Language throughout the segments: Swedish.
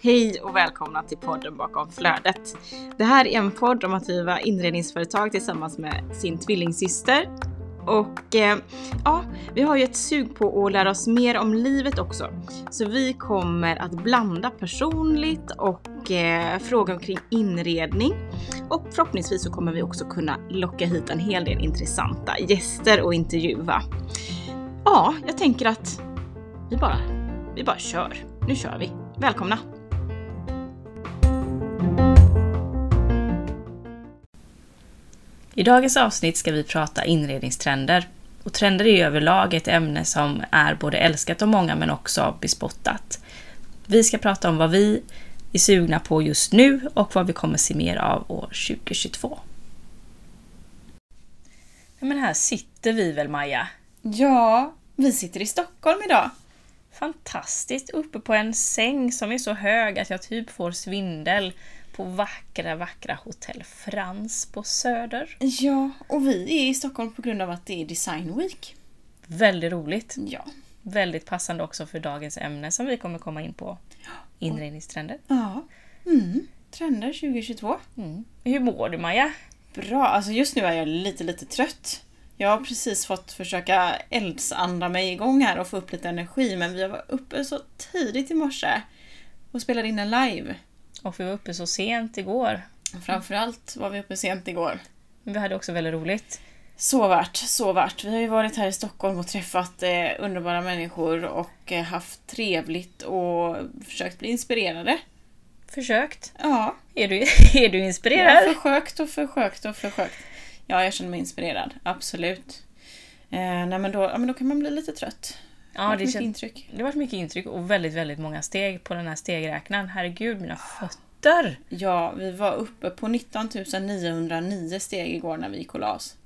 Hej och välkomna till podden bakom flödet. Det här är en podd om att driva inredningsföretag tillsammans med sin tvillingsyster. Och eh, ja, vi har ju ett sug på att lära oss mer om livet också. Så vi kommer att blanda personligt och eh, fråga omkring inredning. Och förhoppningsvis så kommer vi också kunna locka hit en hel del intressanta gäster och intervjua. Ja, jag tänker att vi bara, vi bara kör. Nu kör vi. Välkomna! I dagens avsnitt ska vi prata inredningstrender. Och trender är överlag ett ämne som är både älskat av många men också bespottat. Vi ska prata om vad vi är sugna på just nu och vad vi kommer se mer av år 2022. Men här sitter vi väl Maja? Ja, vi sitter i Stockholm idag. Fantastiskt! Uppe på en säng som är så hög att jag typ får svindel på vackra, vackra Hotell Frans på Söder. Ja, och vi är i Stockholm på grund av att det är Design Week. Väldigt roligt. Ja. Väldigt passande också för dagens ämne som vi kommer komma in på. Inredningstrender. Ja. Mm. Trender 2022. Mm. Hur mår du Maja? Bra, alltså just nu är jag lite, lite trött. Jag har precis fått försöka eldsandra mig igång här och få upp lite energi men vi var uppe så tidigt i morse och spelade in en live. Och vi var uppe så sent igår. Framförallt var vi uppe sent igår. Men vi hade också väldigt roligt. Så värt, så värt. Vi har ju varit här i Stockholm och träffat eh, underbara människor och eh, haft trevligt och försökt bli inspirerade. Försökt. Ja. Är du, är du inspirerad? har försökt och försökt och försökt. Ja, jag känner mig inspirerad. Absolut. Eh, nej, men då, ja, men då kan man bli lite trött. Ja, det, mycket kän... intryck. det har varit mycket intryck och väldigt, väldigt många steg på den här stegräknaren. Herregud, mina fötter! Ja, vi var uppe på 19 909 steg igår när vi gick och la oss.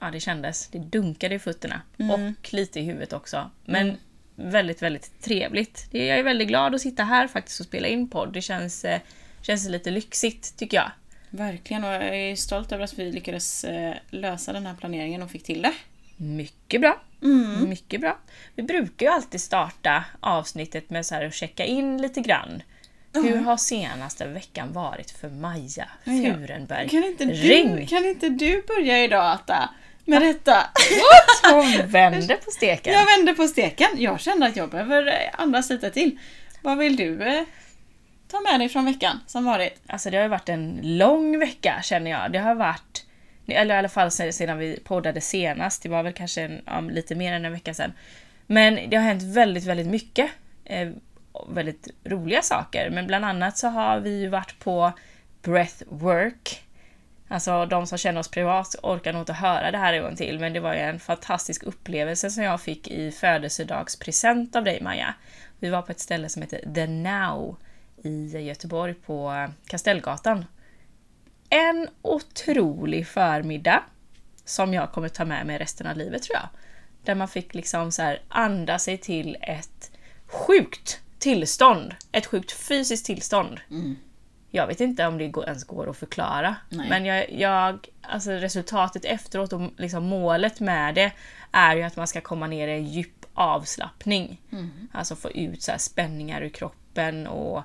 Ja, det kändes. Det dunkade i fötterna. Mm. Och lite i huvudet också. Men väldigt, väldigt trevligt. Det- Jag är väldigt glad att sitta här faktiskt och spela in podd. Det känns, eh, känns lite lyxigt, tycker jag. Verkligen, och jag är stolt över att vi lyckades eh, lösa den här planeringen och fick till det. Mycket bra. Mm. Mycket bra. Vi brukar ju alltid starta avsnittet med så här att checka in lite grann. Hur har senaste veckan varit för Maja Ja. Furenberg? Kan inte, du, kan inte du börja idag Atta? Med detta? Hon vänder på steken. Jag vände på steken. Jag kände att jag behöver eh, andas lite till. Vad vill du eh, ta med dig från veckan som varit? Alltså det har varit en lång vecka känner jag. Det har varit, eller i alla fall sedan vi poddade senast, det var väl kanske en, ja, lite mer än en vecka sedan. Men det har hänt väldigt, väldigt mycket. Eh, väldigt roliga saker. Men bland annat så har vi ju varit på Breathwork. Alltså de som känner oss privat orkar nog inte höra det här en gång till, men det var ju en fantastisk upplevelse som jag fick i födelsedagspresent av dig Maja. Vi var på ett ställe som heter The Now i Göteborg på Kastellgatan. En otrolig förmiddag som jag kommer ta med mig resten av livet tror jag. Där man fick liksom så här anda sig till ett sjukt tillstånd. Ett sjukt fysiskt tillstånd. Jag vet inte om det går- ens går att förklara. Nej. Men jag, jag, alltså resultatet efteråt och liksom målet med det är ju att man ska komma ner i en djup avslappning. Alltså få ut så spänningar ur kroppen och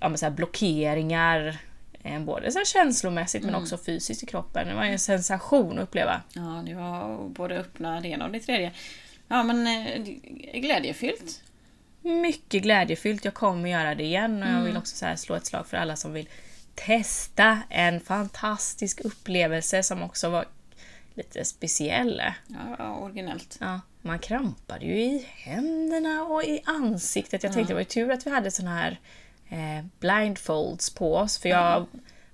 ja, så blockeringar. Eh, Både så känslomässigt men också fysiskt i kroppen. Det var ju en sensation att uppleva. Ja, det var både öppna ena och det tredje. Ja, men eh, glädjefyllt. Mycket glädjefyllt. Jag kommer göra det igen och jag vill också så slå ett slag för alla som vill testa en fantastisk upplevelse som också var lite speciell. Ja, ja, originellt. Ja, man krampade ju i händerna och i ansiktet. Jag tänkte det var ju tur att vi hade såna här blindfolds på oss för jag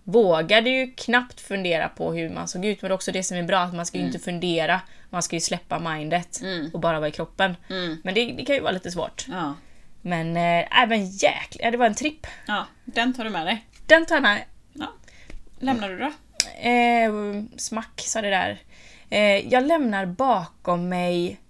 vågade ju knappt fundera på hur man såg ut. Men det är också det som är bra, att man ska ju inte fundera. Man ska ju släppa mindet och bara vara i kroppen. Men det, det kan ju vara lite svårt. Ja. Men äh, även jäklar, det var en tripp. ja, den tar du med dig. Den tar jag med. Ja. Lämnar du då? Eh, smack sa det där. Eh, jag lämnar bakom mig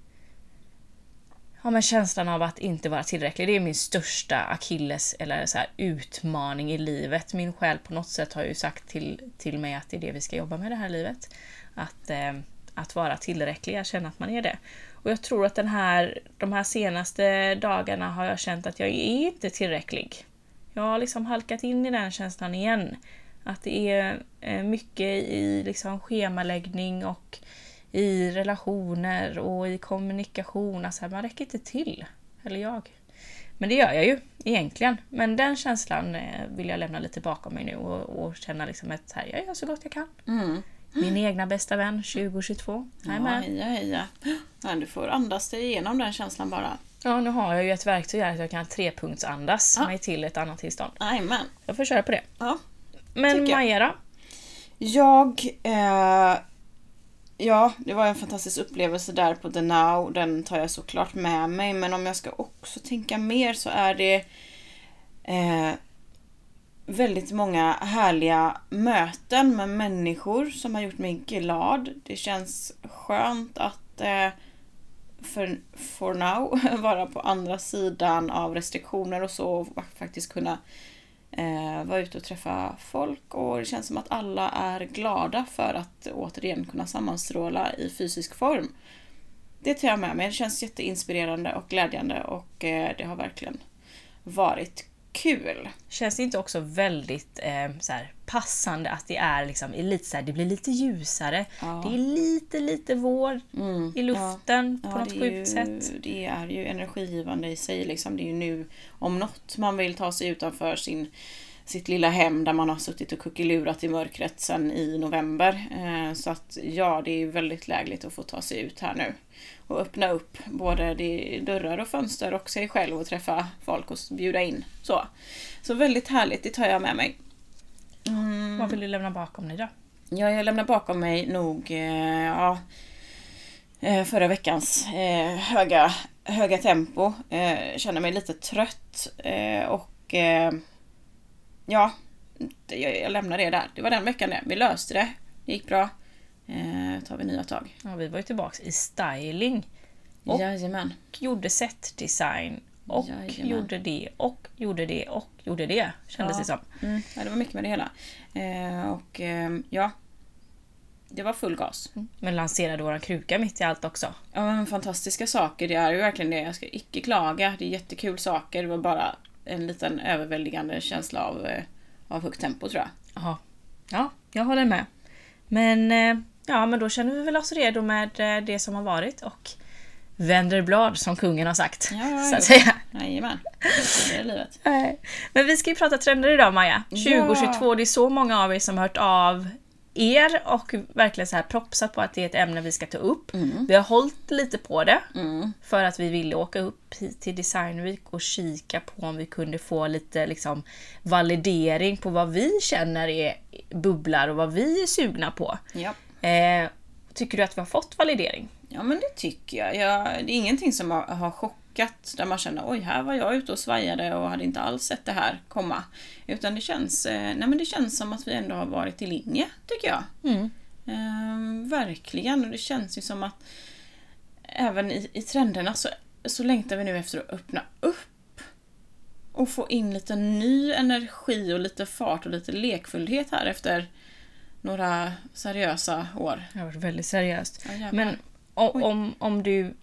ja, men känslan av att inte vara tillräcklig. Det är min största akilles eller så här, utmaning i livet. Min själ på något sätt har ju sagt till, till mig att det är det vi ska jobba med i det här livet. Att, eh, att vara tillräcklig, jag känner att man är det. Och jag tror att den här, de här senaste dagarna har jag känt att jag är inte tillräcklig. Jag har liksom halkat in i den känslan igen. Att det är eh, mycket i liksom schemaläggning och i relationer och i kommunikation. Alltså man räcker inte till. Eller jag. Men det gör jag ju egentligen. Men den känslan eh, vill jag lämna lite bakom mig nu och, och känna liksom att här, jag gör så gott jag kan. Mm. Min egna bästa vän 2022. Jag är Ja, heja heja. Ja, du får andas dig igenom den känslan bara. Ja, nu har jag ju ett verktyg här att jag kan trepunktsandas Ja. mig till ett annat tillstånd. Jajamän. Jag får köra på det. Ja. Men. Maja då? Jag... Eh, ja, det var en fantastisk upplevelse där på The Now. Den tar jag såklart med mig. Men om jag ska också tänka mer så är det eh, väldigt många härliga möten med människor som har gjort mig glad. Det känns skönt att eh, för, for now vara på andra sidan av restriktioner och så och faktiskt kunna eh, vara ute och träffa folk och det känns som att alla är glada för att återigen kunna sammanstråla i fysisk form. Det tar jag med mig. Det känns jätteinspirerande och glädjande och eh, det har verkligen varit kul. Känns det inte också väldigt eh, så här, passande att det är liksom, lite så här, det blir lite ljusare. Ja. Det är lite, lite vår Mm, i luften på Ja, något sjukt ju, sätt. Det är ju energigivande i sig. Liksom. Det är ju nu om något man vill ta sig utanför sin, sitt lilla hem där man har suttit och kuckelurat i mörkret sedan i november. Eh, så att ja, det är väldigt lägligt att få ta sig ut här nu. Och öppna upp både de dörrar och fönster och sig själv och träffa folk och bjuda in. Så, så väldigt härligt, det tar jag med mig. Mm. Vad vill du lämna bakom dig då? Ja, jag lämnar bakom mig nog eh, ja, eh, förra veckans höga, höga tempo. Känner mig lite trött och ja, jag, jag lämnar det där. Det var den veckan det. Vi löste det. Det gick bra. Eh, tar vi nya tag. Ja, vi var ju tillbaks i styling. Och- Jajamän. Gjorde setdesign. Och Jajamän. gjorde det och gjorde det och gjorde det. Kändes Ja. det som. Mm, ja, det var mycket med det hela. Eh, och eh, ja, det var full gas. Men lanserade våran kruka mitt i allt också. Ja men fantastiska saker, det är ju verkligen det. Jag ska icke klaga. Det är jättekul saker. Det var bara en liten överväldigande känsla av, eh, av högt tempo tror jag. Jaha. Ja, jag håller med. Men eh, ja, men då känner vi väl oss redo med eh, det som har varit och vänder blad som kungen har sagt. Ja, ja, så ja. att säga. Jajamän. Det är livet. Men vi ska ju prata trender idag Maja. Ja. 2022, det är så många av er som har hört av er och verkligen så här propsat på att det är ett ämne vi ska ta upp. Vi har hållit lite på det Mm. för att vi ville åka upp hit till Design Week och kika på om vi kunde få lite liksom, validering på vad vi känner är bubblar och vad vi är sugna på. Ja. Eh, tycker du att vi har fått validering? Ja, men det tycker jag. jag. Det är ingenting som har, har chockat där man känner oj, här var jag ute och svajade och hade inte alls sett det här komma. Utan det känns, eh, nej, men det känns som att vi ändå har varit i linje, tycker jag. Mm. Ehm, verkligen, och det känns ju som att även i, i trenderna så, så längtar vi nu efter att öppna upp och få in lite ny energi och lite fart och lite lekfullhet här efter några seriösa år. Det har varit väldigt seriöst. Ja. Men om, om, om du...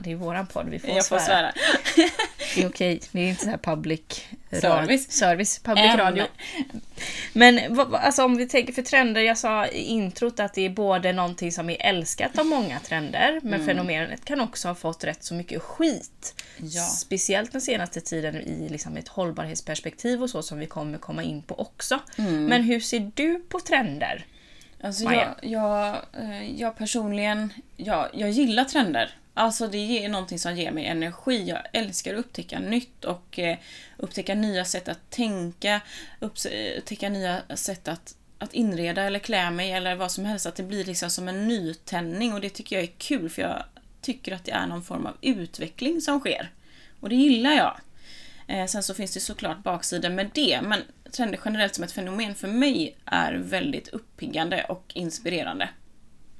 Det är våran podd, vi får jag får svära. svära. Det är okej, det är inte så här public Service. service public Äm. radio. Men alltså, om vi tänker för trender, jag sa i introt att det är både någonting som är älskat av många trender, men Mm. fenomenet kan också ha fått rätt så mycket skit. Ja. Speciellt den senaste tiden i liksom ett hållbarhetsperspektiv och så som vi kommer komma in på också. Mm. Men hur ser du på trender? Alltså Maja? jag, jag, eh, jag personligen, jag, jag gillar trender. Alltså det är någonting som ger mig energi. Jag älskar att upptäcka nytt och eh, upptäcka nya sätt att tänka, upptäcka nya sätt att, att inreda eller klä mig eller vad som helst. Att det blir liksom som en nytändning och det tycker jag är kul för jag tycker att det är någon form av utveckling som sker. Och det gillar jag. Eh, sen så finns det såklart baksidor med det, men trender generellt som ett fenomen för mig är väldigt uppiggande och inspirerande.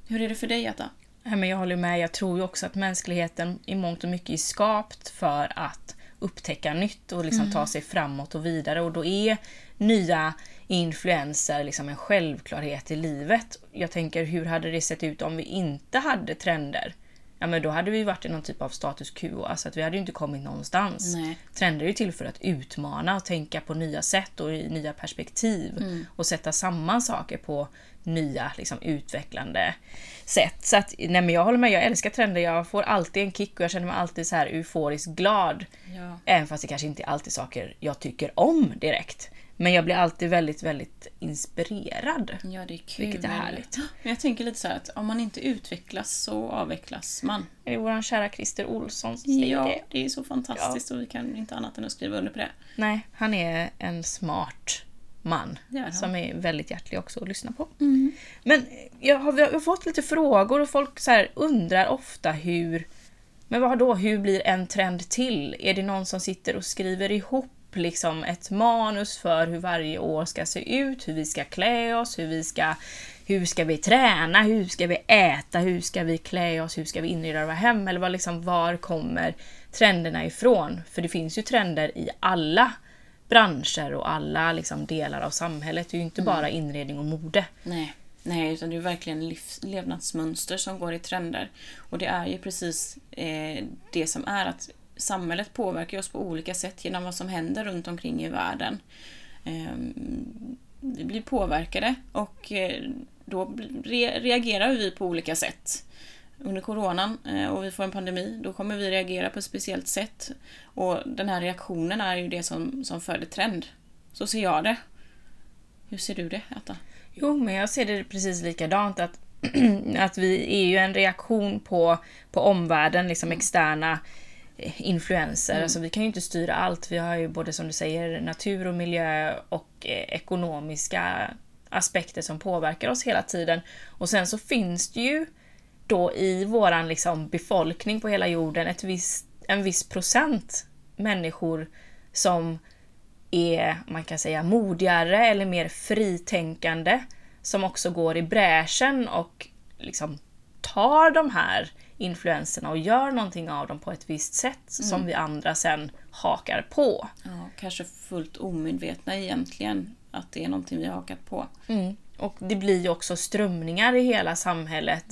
Hur är det för dig, Jetta? Ja, men jag håller med. Jag tror ju också att mänskligheten i mångt och mycket är skapt för att upptäcka nytt och liksom ta sig framåt och vidare. Och då är nya influenser liksom en självklarhet i livet. Jag tänker, hur hade det sett ut om vi inte hade trender? Ja men då hade vi varit i någon typ av status quo, alltså att vi hade inte kommit någonstans. Nej. Trender är till för att utmana och tänka på nya sätt och i nya perspektiv Mm. och sätta samman saker på nya liksom, utvecklande sätt. Så att, nej men jag håller med, jag älskar trender, jag får alltid en kick och jag känner mig alltid så här euforiskt glad. Ja. Även fast det kanske inte är alltid saker jag tycker om direkt. Men jag blir alltid väldigt, väldigt inspirerad. Ja, det är kul. Vilket är härligt. Men jag tänker lite så här att om man inte utvecklas så avvecklas man. Det är vår kära Christer Olsson som säger Ja, det. det är så fantastiskt och vi kan inte annat än att skriva under på det. Nej, han är en smart man. Han. Som är väldigt hjärtlig också att lyssna på. Men jag har, vi har fått lite frågor och folk så undrar ofta hur... Men vad då? Hur blir en trend till? Är det någon som sitter och skriver ihop liksom ett manus för hur varje år ska se ut, hur vi ska klä oss, hur vi ska hur ska vi träna, hur ska vi äta, hur ska vi klä oss, hur ska vi inreda våra hem? Eller vad liksom, var kommer trenderna ifrån? För det finns ju trender i alla branscher och alla liksom, delar av samhället. Det är ju inte bara inredning och mode. Nej. Nej, utan det är verkligen livs, levnadsmönster som går i trender. Och det är ju precis eh, det som är att samhället påverkar oss på olika sätt genom vad som händer runt omkring i världen. Eh, vi blir påverkade och eh, då re, reagerar vi på olika sätt. Under coronan eh, och vi får en pandemi, då kommer vi reagera på ett speciellt sätt. Och den här reaktionen är ju det som, som föder trend. Så ser jag det. Hur ser du det, Äta? Jo, men jag ser det precis likadant. Att, att vi är ju en reaktion på, på omvärlden, liksom externa influenser. Alltså, vi kan ju inte styra allt. Vi har ju både som du säger natur och miljö och eh, ekonomiska aspekter som påverkar oss hela tiden. Och sen så finns det ju då i våran liksom befolkning på hela jorden ett visst, en viss procent människor som är, man kan säga, modigare eller mer fritänkande som också går i bräschen och liksom tar de här influenserna och gör någonting av dem på ett visst sätt som vi andra sen hakar på. Ja, kanske fullt omedvetna egentligen att det är någonting vi har hakat på. Mm. Och det blir ju också strömningar i hela samhället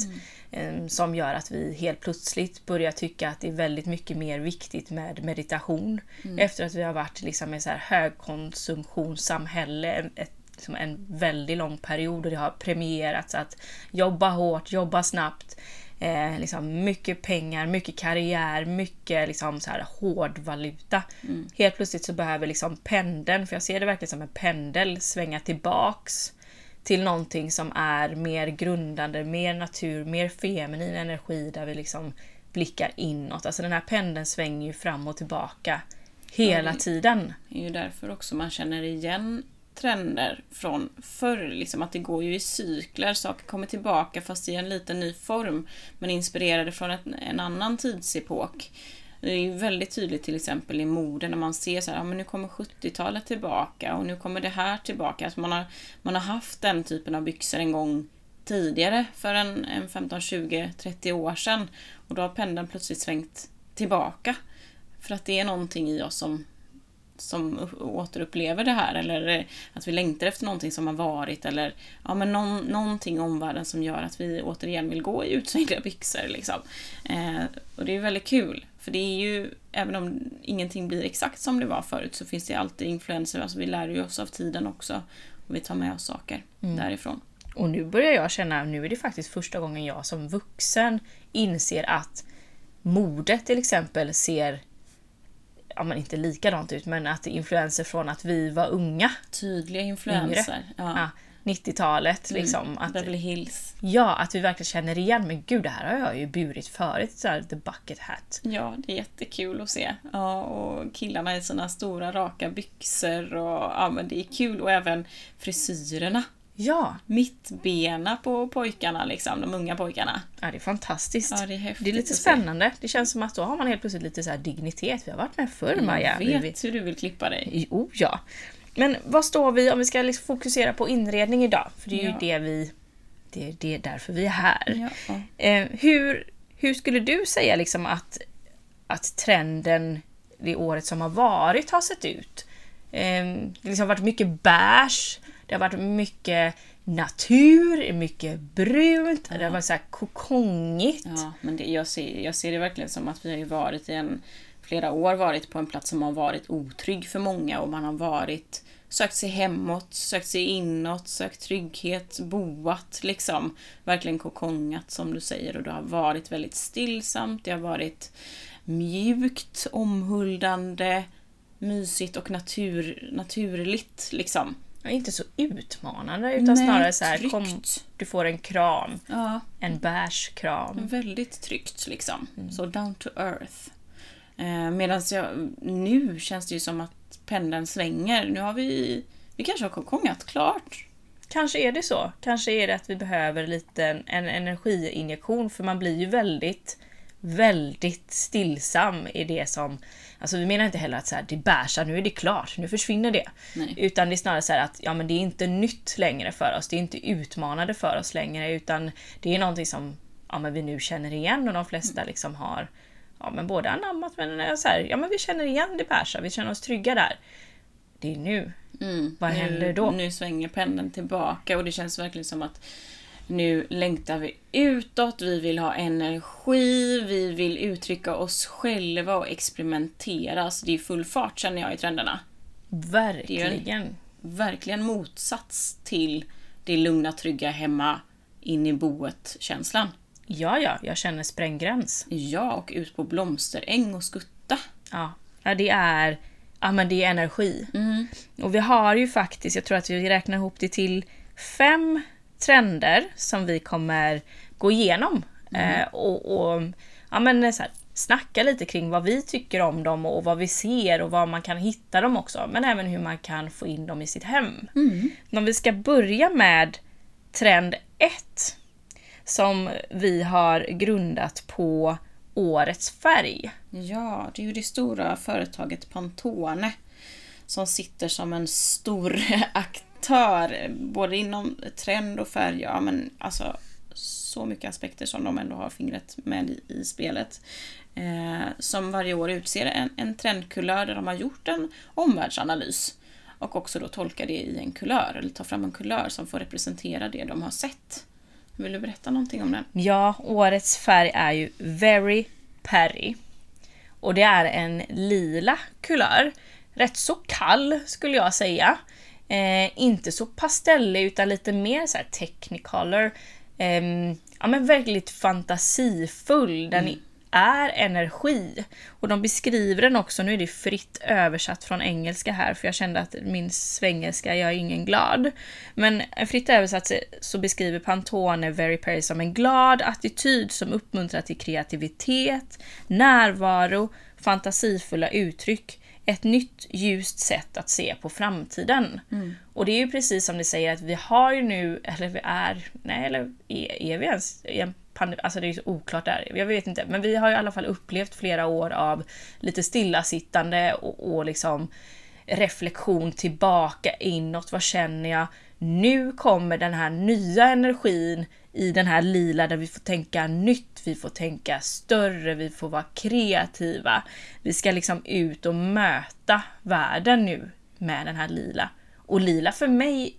eh, som gör att vi helt plötsligt börjar tycka att det är väldigt mycket mer viktigt med meditation. Efter att vi har varit liksom i så här högkonsumtionssamhälle en- ett, liksom en väldigt lång period och det har premierats att jobba hårt, jobba snabbt. Eh, liksom mycket pengar, mycket karriär, mycket liksom så här hård valuta. Helt plötsligt så behöver liksom pendeln, för jag ser det verkligen som en pendel, svänga tillbaks till någonting som är mer grundande, mer natur, mer feminin energi där vi liksom blickar inåt. Alltså den här pendeln svänger ju fram och tillbaka hela Ja, det- tiden. Det är ju därför också man känner igen trender från förr. Liksom att det går ju i cykler, saker kommer tillbaka fast i en liten ny form. Men inspirerade från ett, en annan tidsepok. Det är ju väldigt tydligt till exempel i mode när man ser så här, ja, men nu kommer 70-talet tillbaka och nu kommer det här tillbaka. Alltså man, har, man har haft den typen av byxor en gång tidigare för en, en 15, 20, 30 år sedan. Och då har pendeln plötsligt svängt tillbaka. För att det är någonting i oss som, som återupplever det här eller att vi längtar efter någonting som har varit eller ja, men någon, någonting i omvärlden som gör att vi återigen vill gå i utsvängda byxor. Liksom. Eh, och det är väldigt kul för det är ju, även om ingenting blir exakt som det var förut så finns det alltid influenser, alltså vi lär ju oss av tiden också och vi tar med oss saker därifrån. Och nu börjar jag känna, nu är det faktiskt första gången jag som vuxen inser att modet till exempel ser ja, men inte likadant ut, men att influenser från att vi var unga. Tydliga influenser. Ja. Ja, 90-talet liksom. Att, Beverly Hills. ja, att vi verkligen känner igen, men gud det här har jag ju burit förut, så här, the bucket hat. Ja, det är jättekul att se. Ja, och killarna i sina stora raka byxor och ja, men det är kul och även frisyrerna. Ja, Mittbena på pojkarna liksom, de unga pojkarna. ja det är fantastiskt. Ja, det är häftigt det är lite spännande. Det känns som att då har man helt plötsligt lite så här dignitet. Vi har varit med förr Maja. Jag Vi- vet hur du vill klippa dig. Jo, ja. Men vad står vi om vi ska liksom fokusera på inredning idag? För det är Ja. ju det vi... Det är, det är därför vi är här. Ja. Eh, hur, hur skulle du säga liksom att, att trenden det året som har varit har sett ut? Eh, det liksom har varit mycket beige, det har varit mycket natur, mycket brunt, det har varit så här kokongigt. Ja, men det, jag, ser, jag ser det verkligen som att vi har varit i en, flera år varit på en plats som har varit otrygg för många och man har varit sökt sig hemåt, sökt sig inåt, sökt trygghet, boat liksom. Verkligen kokongat som du säger och det har varit väldigt stillsamt, det har varit mjukt, omhuldande, mysigt och natur, naturligt liksom. Ja, inte så utmanande utan Nej, snarare så här, tryggt. kom, du får en kram. Ja, En bärskram. väldigt tryggt liksom. Så down to earth. Eh, Medan nu känns det ju som att pendeln svänger. Nu har vi, vi kanske har kokongat klart. Kanske är det så. Kanske är det att vi behöver lite en, en energiinjektion för man blir ju väldigt, väldigt stillsam i det som... Alltså vi menar inte heller att så här, det bärsar, nu är det klart, nu försvinner det. Nej. Utan det är snarare så här att ja, men det är inte nytt längre för oss, det är inte utmanande för oss längre utan det är någonting som ja, men vi nu känner igen och de flesta liksom har ja, men både anammat men eh, så här, ja, men vi känner igen det bärsa, vi känner oss trygga där. Det är nu. Mm. Vad nu, händer då? Nu svänger pendeln tillbaka och det känns verkligen som att nu längtar vi utåt, vi vill ha energi, vi vill uttrycka oss själva och experimentera. Så det är full fart känner jag i trenderna. Verkligen. Verkligen motsats till det lugna, trygga hemma, in i boet-känslan. Ja, ja, jag känner spränggräns. Ja, och ut på blomsteräng och skutta. Ja, ja det är ja, men det är energi. Och vi har ju faktiskt, jag tror att vi räknar ihop det till fem trender som vi kommer gå igenom. Eh, och och ja, men, så här, snacka lite kring vad vi tycker om dem och vad vi ser och var man kan hitta dem också. Men även hur man kan få in dem i sitt hem. Om vi ska börja med trend 1 som vi har grundat på årets färg. Ja, det är ju det stora företaget Pantone som sitter som en stor kreatör både inom trend och färg. Ja, men alltså så mycket aspekter som de ändå har fingret med i, i spelet. Eh, som varje år utser en, en trendkulör där de har gjort en omvärldsanalys. Och också då tolkar det i en kulör, eller tar fram en kulör som får representera det de har sett. Vill du berätta någonting om den? Ja, årets färg är ju Very Perry. Och det är en lila kulör. Rätt så kall skulle jag säga. Eh, inte så pastellig utan lite mer så här technicolor. Ehm, ja men väldigt fantasifull. Den är energi. Och de beskriver den också, nu är det fritt översatt från engelska här för jag kände att min svengelska gör ingen glad. Men fritt översatt så- så beskriver Pantone Very Perry som en glad attityd som uppmuntrar till kreativitet, närvaro, fantasifulla uttryck. Ett nytt ljust sätt att se på framtiden. Och det är ju precis som det säger att vi har ju nu, eller vi är, nej eller är, är vi ens i en pandemi? Alltså det är ju så oklart där, jag vet inte. Men vi har ju i alla fall upplevt flera år av lite stillasittande och, och liksom reflektion tillbaka inåt. Vad känner jag? Nu kommer den här nya energin i den här lila där vi får tänka nytt, vi får tänka större, vi får vara kreativa. Vi ska liksom ut och möta världen nu med den här lila. Och lila för mig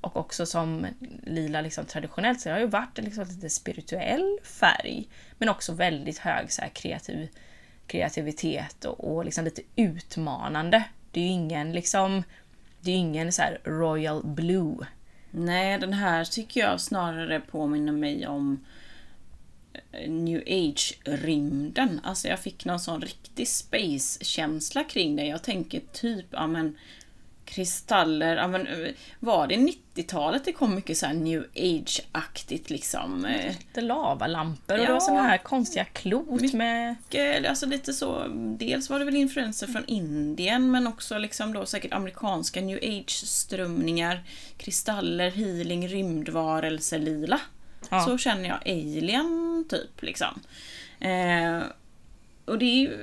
och också som lila liksom traditionellt så har ju varit en liksom lite spirituell färg. Men också väldigt hög så här, kreativ, kreativitet och, och liksom lite utmanande. Det är ju ingen liksom det är ingen så här royal blue. Nej, den här tycker jag snarare påminner mig om eh, New Age-rymden. Alltså jag fick någon sån riktig space-känsla kring det. Jag tänker typ, ja men kristaller, ja men eh, var det 90-talet det kom mycket så här New Age-aktigt liksom? Eh, Lite lavalampor och Ja. det var såna här konstiga klot med... mycket, alltså lite så, dels var det väl influenser från Indien men också liksom då säkert amerikanska new age-strömningar, kristaller, healing, rymdvarelser, lila. Ja. Så känner jag alien typ liksom. Eh, och det är ju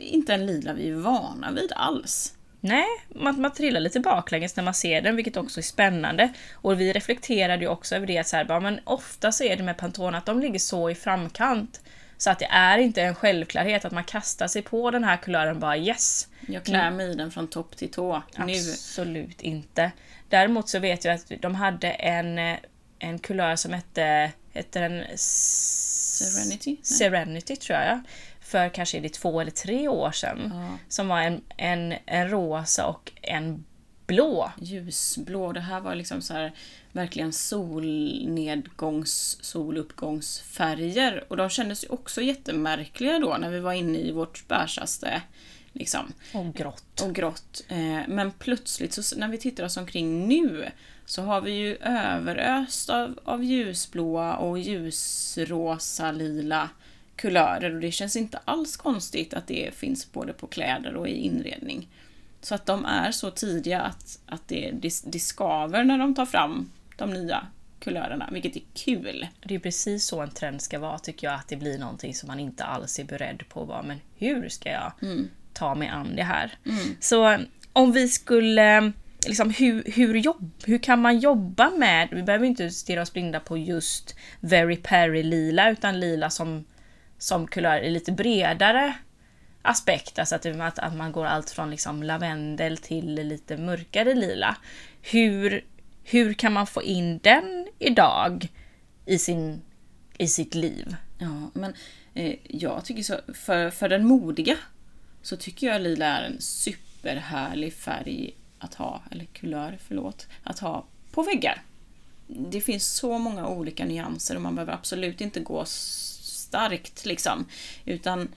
inte en lila vi är vana vid alls. Nej, man, man trillar lite baklänges när man ser den, vilket också är spännande. Och vi reflekterade ju också över det att så här, bara, men ofta så är det med Pantone att de ligger så i framkant. Så att det är inte en självklarhet att man kastar sig på den här kulören bara yes. Jag klär mig i den från topp till tå. Nu. Absolut inte. Däremot så vet jag att de hade en, eh, en kulör som hette, hette den Serenity? Nej. Serenity tror jag. För kanske är det två eller tre år sedan. Ja. Som var en, en, en rosa och en blå. Ljusblå. Det här var liksom så här verkligen solnedgångs, soluppgångsfärger. Och de kändes ju också jättemärkliga då när vi var inne i vårt bärsaste liksom. Och grått. och grått. Eh, Men plötsligt så när vi tittar oss omkring nu så har vi ju överöst av, av ljusblåa och ljusrosa lila kulörer och det känns inte alls konstigt att det finns både på kläder och i inredning. Så att de är så tidiga att, att det, det, det skaver när de tar fram de nya kulörerna, vilket är kul. Det är precis så en trend ska vara tycker jag. Att det blir någonting som man inte alls är beredd på. Bara, men hur ska jag ta mig an det här? Så om vi skulle... Liksom, hur, hur, jobb, hur kan man jobba med... Vi behöver inte stirra oss blinda på just Very Perry lila utan lila som, som kulör i lite bredare aspekt. Alltså att, att, att man går allt från liksom lavendel till lite mörkare lila. Hur, hur kan man få in den idag i, sin, i sitt liv? Ja, men eh, jag tycker så, för, för den modiga så tycker jag lila är en superhärlig färg att ha, eller kulör, förlåt, att ha på väggar. Det finns så många olika nyanser och man behöver absolut inte gå starkt liksom, utan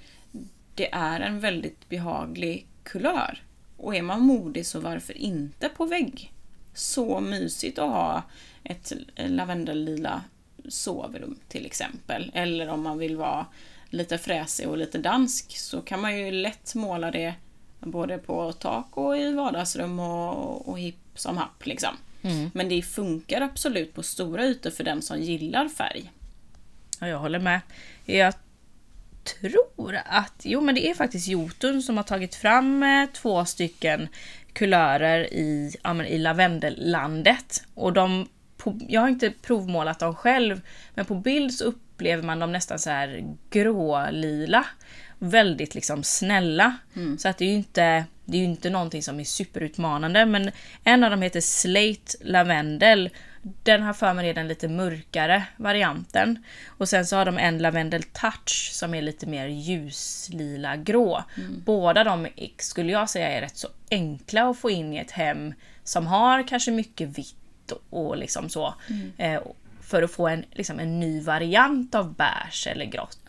det är en väldigt behaglig kulör. Och är man modig så varför inte på vägg? Så mysigt att ha ett lavendellila sovrum till exempel. Eller om man vill vara lite fräsig och lite dansk så kan man ju lätt måla det både på tak och i vardagsrum och, och hipp som happ. Liksom. Men det funkar absolut på stora ytor för den som gillar färg. Ja, jag håller med. Jag tror att, jo men det är faktiskt Jotun som har tagit fram eh, två stycken kulörer i, ja, i lavendellandet. Och de, jag har inte provmålat dem själv, men på bild så upplever man dem nästan så här grålila. Väldigt liksom snälla. Så att det är ju inte, det är inte någonting som är superutmanande. Men en av dem heter Slate Lavendel. Den har för mig är den lite mörkare varianten. Och sen så har de en Lavendel Touch som är lite mer ljuslila grå. Båda de skulle jag säga är rätt så enkla att få in i ett hem som har kanske mycket vitt och, och liksom så. Eh, för att få en, liksom en ny variant av beige eller grått.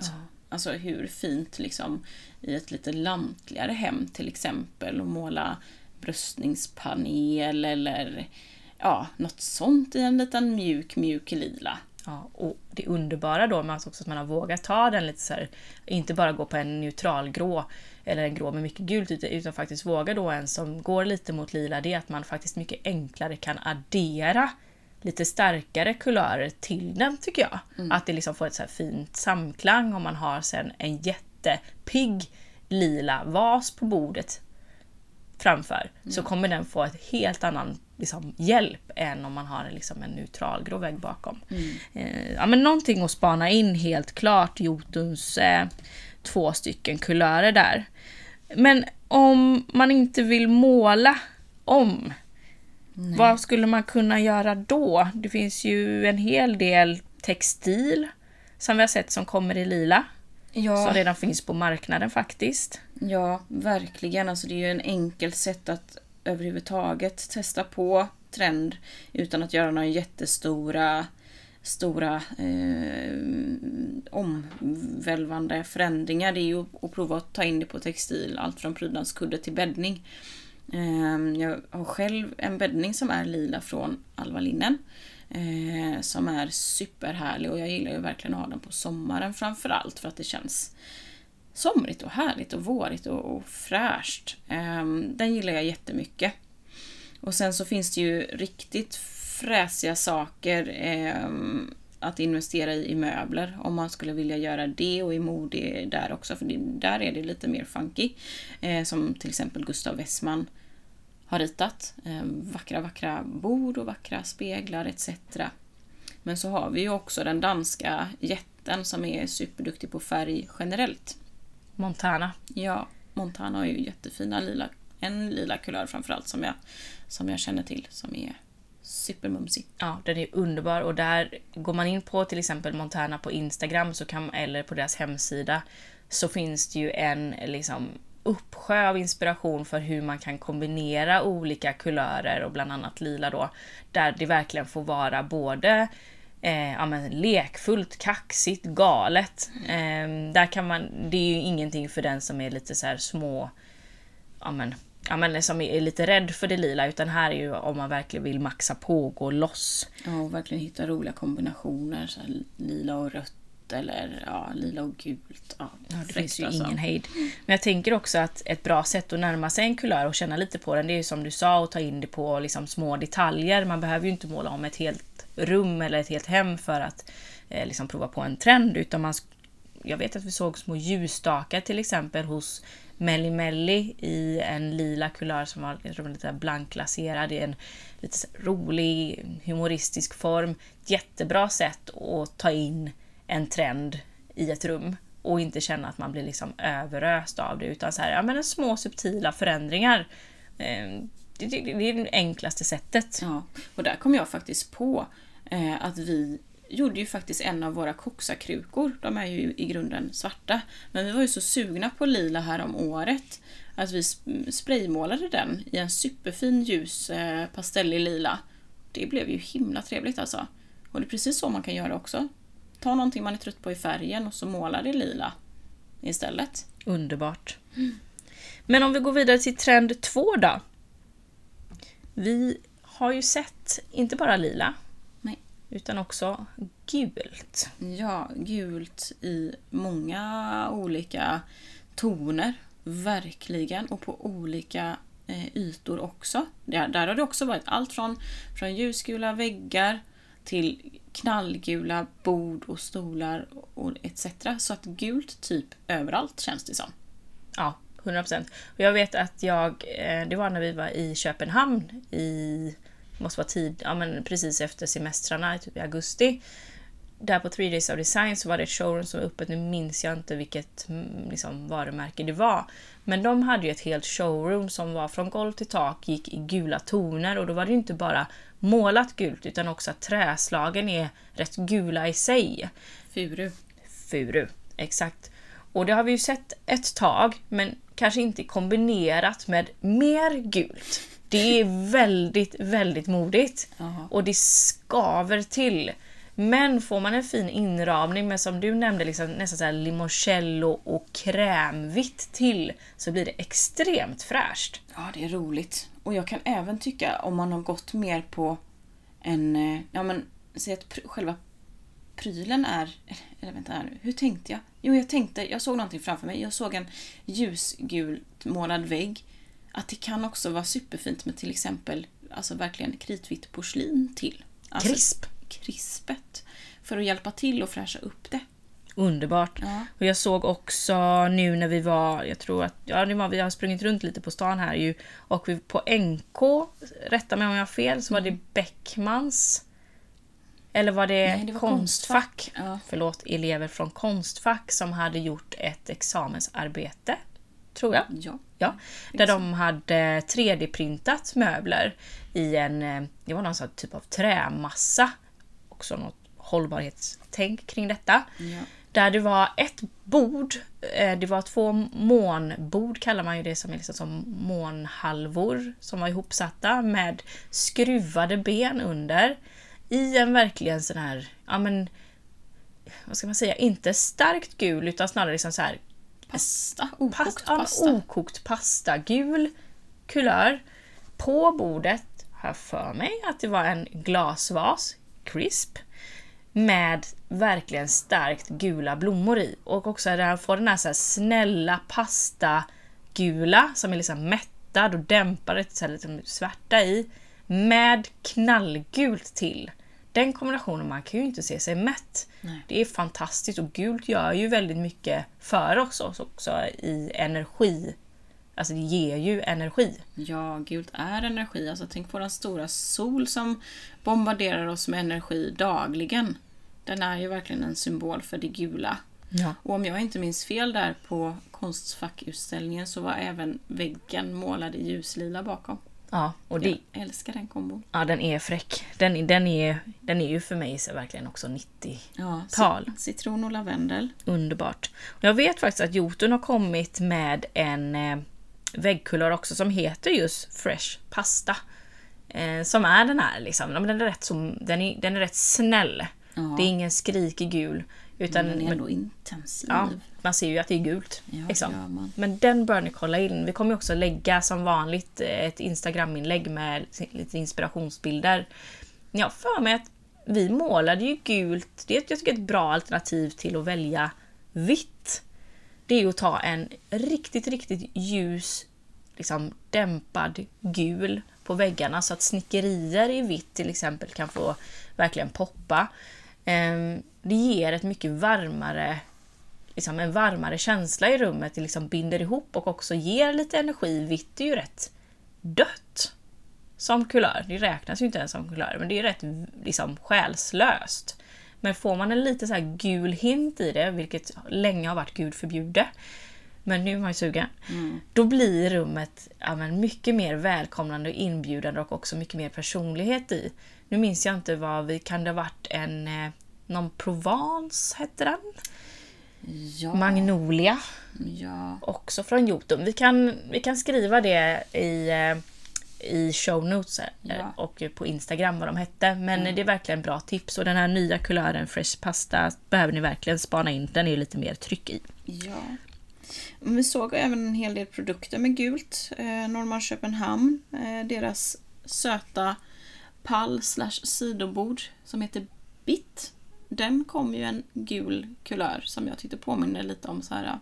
Alltså hur fint liksom i ett lite lantligare hem till exempel och måla bröstningspanel eller ja, något sånt i en liten mjuk, mjuk lila. Ja, och det underbara då med att också att man har vågat ta den lite så här, inte bara gå på en neutral grå eller en grå med mycket gult utan, faktiskt våga då en som går lite mot lila, det är att man faktiskt mycket enklare kan addera lite starkare kulörer till den tycker jag. Att det liksom får ett så här fint samklang om man har sen en jättepigg lila vas på bordet framför så kommer den få ett helt annan liksom, hjälp än om man har liksom, en neutral grå vägg bakom. Eh, ja, men någonting att spana in helt klart, Jotuns eh, två stycken kulörer där. Men om man inte vill måla om, vad skulle man kunna göra då? Det finns ju en hel del textil som vi har sett som kommer i lila. Ja. Som redan finns på marknaden faktiskt. Ja, verkligen. Alltså det är ju en enkel sätt att överhuvudtaget testa på trend utan att göra några jättestora stora eh, omvälvande förändringar. Det är ju att prova att ta in det på textil, allt från prydnadskudde till bäddning. Eh, jag har själv en bäddning som är lila från Alva Linnen. Eh, som är superhärlig och jag gillar ju verkligen att ha den på sommaren framförallt för att det känns somrigt och härligt och vårigt och, och fräscht. Eh, den gillar jag jättemycket. Och sen så finns det ju riktigt fräsiga saker eh, att investera i, i möbler om man skulle vilja göra det och i mode där också för det, där är det lite mer funky. Eh, som till exempel Gustav Wessman har ritat. Eh, vackra, vackra bord och vackra speglar etc. Men så har vi ju också den danska jätte favoriten som är superduktig på färg generellt. Montana. Ja, Montana har ju jättefina lila, en lila kulör framförallt som jag, som jag känner till som är supermumsig. Ja, den är underbar och där går man in på till exempel Montana på Instagram så kan, eller på deras hemsida så finns det ju en liksom uppsjö av inspiration för hur man kan kombinera olika kulörer och bland annat lila då. Där det verkligen får vara både eh, ja, men lekfullt, kaxigt, galet. Eh, där kan man, det är ju ingenting för den som är lite så här små, ja men, ja men som är lite rädd för det lila utan här är ju om man verkligen vill maxa på och gå loss. Ja, och verkligen hitta roliga kombinationer. Så här, lila och rött eller ja, lila och gult. Ja, Ja, det finns ju alltså. ingen hejd. Men jag tänker också att ett bra sätt att närma sig en kulör och känna lite på den, det är ju som du sa, att ta in det på liksom små detaljer. Man behöver ju inte måla om ett helt rum eller ett helt hem för att eh, liksom prova på en trend. Utan man, jag vet att vi såg små ljusstakar till exempel hos Melli Melli i en lila kulör som var jag tror, lite blankglaserad i en lite rolig humoristisk form. Jättebra sätt att ta in en trend i ett rum och inte känna att man blir liksom överöst av det utan så här, ja, men små subtila förändringar. Ehm, det, det, det är det enklaste sättet. Ja, och där kom jag faktiskt på eh, att vi gjorde ju faktiskt en av våra koksakrukor. De är ju i grunden svarta. Men vi var ju så sugna på lila här om året att vi spraymålade den i en superfin ljus eh, pastellig lila. Det blev ju himla trevligt alltså. Och det är precis så man kan göra också. Ta någonting man är trött på i färgen och så måla det lila istället. Underbart. Men om vi går vidare till trend två då. Vi har ju sett inte bara lila, Nej. utan också gult. Ja, gult i många olika toner. Verkligen. Och på olika eh, ytor också. Där, där har det också varit allt från, från ljusgula väggar till knallgula bord och stolar och etc. Så att gult typ överallt känns det som. Ja, 100%. Och jag vet att jag, eh, det var när vi var i Köpenhamn i, måste vara tid, ja men precis efter semestrarna, typ i augusti. Där på 3 Days of Design så var det ett showroom som var öppet, nu minns jag inte vilket mm, liksom, varumärke det var. Men de hade ju ett helt showroom som var från golv till tak, gick i gula toner och då var det ju inte bara målat gult utan också att träslagen är rätt gula i sig. Furu. Furu, exakt. Och det har vi ju sett ett tag, men kanske inte kombinerat med mer gult. Det är väldigt, väldigt modigt. Ja. Och det skaver till. Men får man en fin inramning med som du nämnde, liksom, nästan så limoncello och krämvitt till så blir det extremt fräscht. Ja, det är roligt. Och jag kan även tycka om man har gått mer på en... eh, Ja men, säg att pr- själva prylen är... Eller vänta här nu, hur tänkte jag? Jo, jag tänkte, jag såg någonting framför mig. Jag såg en ljusgult målad vägg. Att det kan också vara superfint med till exempel, alltså verkligen kritvitt porslin till. Alltså, Krisp. Krispet. För att hjälpa till och fräscha upp det. Underbart. Ja. Och jag såg också nu när vi var, jag tror att, ja det var, vi har sprungit runt lite på stan här ju. Och vi på NK, rätta mig om jag har fel, så var det Beckmans. Eller var det, Nej, det var Konstfack? Ja. Förlåt, elever från Konstfack som hade gjort ett examensarbete. Tror jag. Ja. Ja, där de hade 3D-printat möbler i en, eh, det var någon typ av trämassa. Också något hållbarhetstänk kring detta. Ja. Där det var ett bord, eh, det var två månbord kallar man ju det som är liksom som månhalvor som var ihopsatta med skruvade ben under. I en verkligen sån här, ja men, vad ska man säga, inte starkt gul utan snarare liksom så här Pasta. Okokt pasta, ja, pasta. okokt pasta. Gul kulör. På bordet har jag för mig att det var en glasvas, crisp, med verkligen starkt gula blommor i. Och också där han får den här, så här snälla pasta-gula som är liksom mättad och dämpar lite, så här, lite svärta i. Med knallgult till. Den kombinationen, man kan ju inte se sig mätt. Nej. Det är fantastiskt och gult gör ju väldigt mycket för oss också i energi. Alltså det ger ju energi. Ja, gult är energi. Alltså tänk på den stora sol som bombarderar oss med energi dagligen. Den är ju verkligen en symbol för det gula. Ja. Och om jag inte minns fel där på Konstfackutställningen så var även väggen målad i ljuslila bakom. Ja, och det, Jag älskar den kombon. ja, den är fräck. Den, den, är, den är ju för mig så verkligen också 90 Ja, Citron och lavendel. underbart. Jag vet faktiskt att Jotun har kommit med en väggkulör också som heter just Fresh Pasta. Eh, som är den här liksom, men den är rätt, som, den är, den är rätt snäll. Ja. Det är ingen skrikig gul. Utan, Den är men, ändå intensiv. ja, man ser ju att det är gult. Ja, liksom. Men den bör ni kolla in. Vi kommer också lägga som vanligt eh, ett Instagram-inlägg med lite inspirationsbilder. Jag har för mig att vi målade ju gult. Det är jag tycker ett bra alternativ till att välja vitt. Det är ju att ta en riktigt, riktigt ljus, liksom dämpad gul på väggarna så att snickerier i vitt till exempel kan få verkligen poppa. Ehm, det ger ett mycket varmare liksom en varmare känsla i rummet. Det liksom binder ihop och också ger lite energi. Vitt är ju rätt dött som kulör. Det räknas ju inte ens som kulör, men det är rätt liksom, själslöst. Men får man en lite så här gul hint i det, vilket länge har varit gud förbjudet, men nu är man ju sugen. Då blir rummet ja, men mycket mer välkomnande och inbjudande och också mycket mer personlighet i. Nu minns jag inte vad vi... Kan det ha varit en... eh, Någon Provence hette den? Ja. Magnolia, ja. också från Jotun. Vi kan, vi kan skriva det i, eh, i show notes Ja. och på Instagram vad de hette. Men det är verkligen bra tips. Och den här nya kulören Fresh Pasta behöver ni verkligen spana in. Den är ju lite mer tryck i. Ja. Vi såg även en hel del produkter med gult. Eh, Norrmalm Köpenhamn, eh, deras söta pall slash sidobord som heter Bit. Den kom ju en gul kulör som jag tyckte påminner lite om så här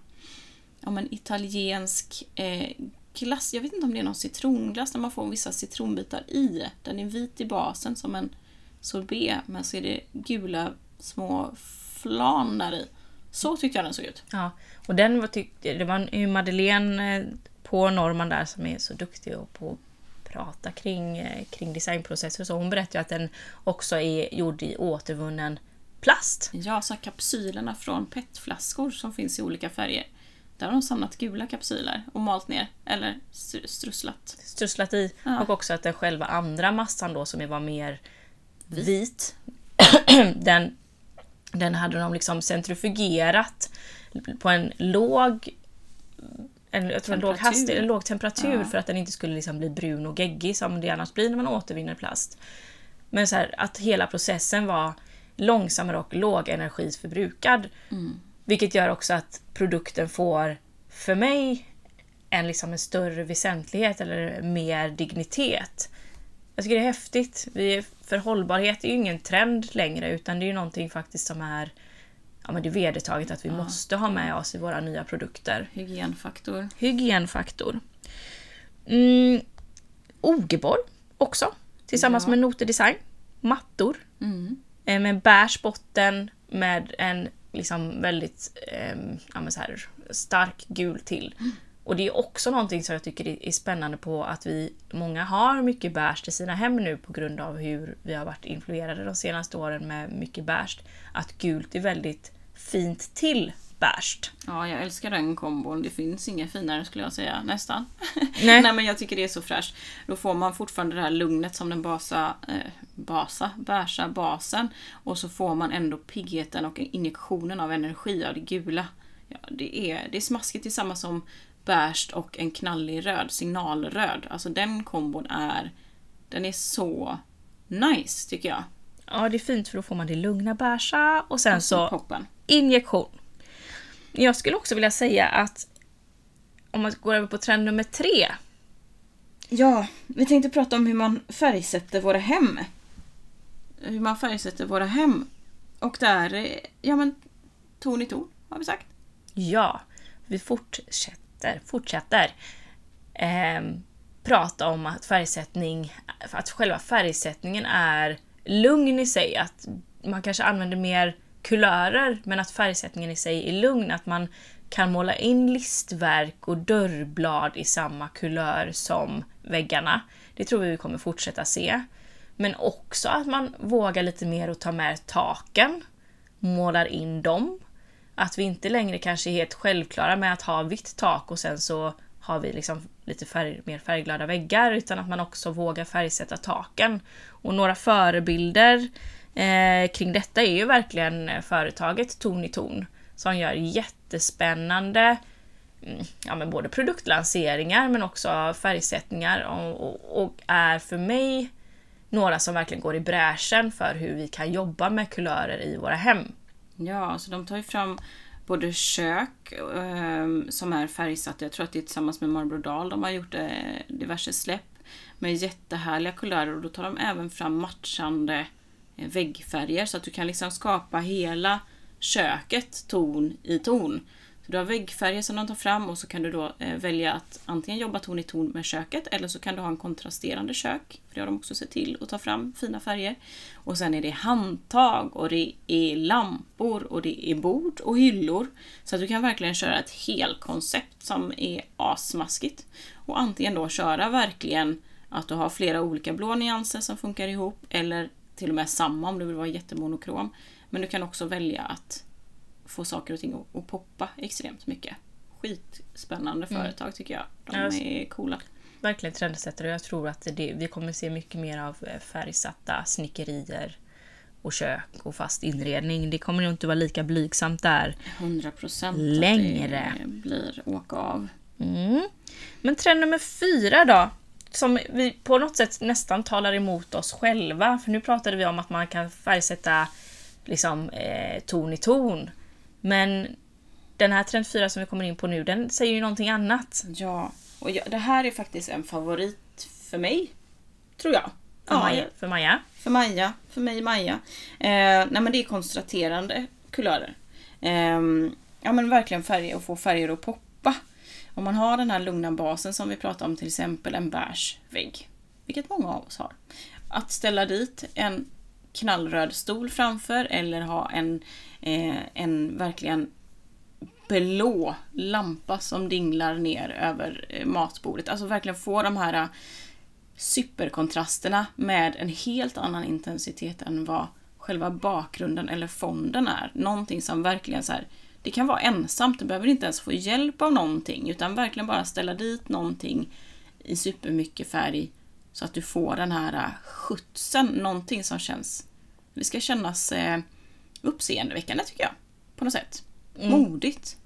om en italiensk eh, glass. Jag vet inte om det är någon citronglass där man får vissa citronbitar i. Den är vit i basen som en sorbet men så är det gula små flan där i. Så tyckte jag den såg ut. Ja, och den var tyck, det var ju Madeleine eh, på Norman där som är så duktig på att prata kring, eh, kring designprocesser. Så hon berättade att den också är gjord i återvunnen plast. Ja, så kapsylerna från petflaskor som finns i olika färger. Där har de samlat gula kapsyler och malt ner, eller str- strusslat. strösslat i. Ja. Och också att den själva andra massan då som var mer vit, den, den hade de liksom centrifugerat på en låg en, jag tror en låg, hastighet, en låg temperatur Ja. för att den inte skulle liksom bli brun och geggig som det annars blir när man återvinner plast. Men så här, att hela processen var långsammare och lågenergiförbrukad. Vilket gör också att produkten får, för mig, en, liksom en större väsentlighet eller mer dignitet. Jag tycker det är häftigt. Vi, för hållbarhet är ju ingen trend längre utan det är ju någonting faktiskt som är ja, men det är vedertaget att vi måste ha med oss i våra nya produkter. Hygienfaktor. Hygienfaktor. Mm, Ogeborg också. Tillsammans Ja. med Noter Design. Mattor. Mm. Eh, med beige botten med en liksom väldigt eh, ja, så här, stark gul till. Och det är också någonting som jag tycker är spännande på att vi, många har mycket beige i sina hem nu på grund av hur vi har varit influerade de senaste åren med mycket beige. Att gult är väldigt fint till beige. Ja, jag älskar den kombon. Det finns inga finare skulle jag säga, nästan. Nej. Nej men jag tycker det är så fräscht. Då får man fortfarande det här lugnet som den basa, eh, basa, bärsa basen. Och så får man ändå piggheten och injektionen av energi av det gula. Ja, det, är, det är smaskigt tillsammans som bärst och en knallig röd, signalröd. Alltså den kombon är, den är så nice tycker jag. Ja, det är fint för då får man det lugna beiga och sen så Poppen. injektion. Jag skulle också vilja säga att om man går över på trend nummer tre. Ja, vi tänkte prata om hur man färgsätter våra hem. Hur man färgsätter våra hem. Och där, eh, ja men ton i ton har vi sagt. Ja, vi fortsätter, fortsätter ehm, prata om att färgsättning, att själva färgsättningen är lugn i sig. Att man kanske använder mer kulörer men att färgsättningen i sig är lugn. Att man kan måla in listverk och dörrblad i samma kulör som väggarna. Det tror vi vi kommer fortsätta se. Men också att man vågar lite mer att ta med taken. målar in dem. Att vi inte längre kanske är helt självklara med att ha vitt tak och sen så har vi liksom lite färg, mer färgglada väggar utan att man också vågar färgsätta taken. Och några förebilder eh, kring detta är ju verkligen eh, företaget Ton i Ton som gör jättespännande mm, ja, men både produktlanseringar men också färgsättningar och, och, och, är för mig några som verkligen går i bräschen för hur vi kan jobba med kulörer i våra hem. Ja, så de tar ju fram både kök eh, som är färgsatta. Jag tror att det är tillsammans med Marlboro Dahl de har gjort eh, diverse släpp med jättehärliga kulörer och då tar de även fram matchande eh, Eh, väggfärger så att du kan liksom skapa hela köket ton i ton. Så du har väggfärger som de tar fram och så kan du då eh, välja att antingen jobba ton i ton med köket eller så kan du ha en kontrasterande kök. För det har de också sett till att ta fram fina färger. Och sen är det handtag och det är lampor och det är bord och hyllor. Så att du kan verkligen köra ett helkoncept som är asmaskigt. Och antingen då köra verkligen att du har flera olika blå nyanser som funkar ihop eller till och med samma om du vill vara jättemonokrom. Men du kan också välja att få saker och ting att, att poppa extremt mycket. Skitspännande mm. företag tycker jag. De ja, är coola. Verkligen trendsättare jag tror att det, vi kommer se mycket mer av eh, färgsatta snickerier och kök och fast inredning. Det kommer nog inte vara lika blygsamt där 100% längre. Att det blir åka av. Mm. Men trend nummer fyra då? Som vi på något sätt nästan talar emot oss själva. För nu pratade vi om att man kan färgsätta liksom, eh, ton i ton. Men den här trend 4 som vi kommer in på nu, den säger ju någonting annat. Ja, och jag, det här är faktiskt en favorit för mig. Tror jag. För, ja, Maja, för Maja? För Maja. För mig Maja. Eh, nej men det är kontrasterande kulörer. Eh, ja men verkligen färger och få färger att poppa. Om man har den här lugna basen som vi pratade om, till exempel en beige vägg. Vilket många av oss har. Att ställa dit en knallröd stol framför eller ha en, eh, en verkligen blå lampa som dinglar ner över eh, matbordet. Alltså verkligen få de här eh, superkontrasterna med en helt annan intensitet än vad själva bakgrunden eller fonden är. Någonting som verkligen så här, det kan vara ensamt, du behöver inte ens få hjälp av någonting utan verkligen bara ställa dit någonting i supermycket färg så att du får den här äh, skjutsen, någonting som känns... Det ska kännas eh, uppseendeväckande tycker jag. På något sätt. Mm. Modigt.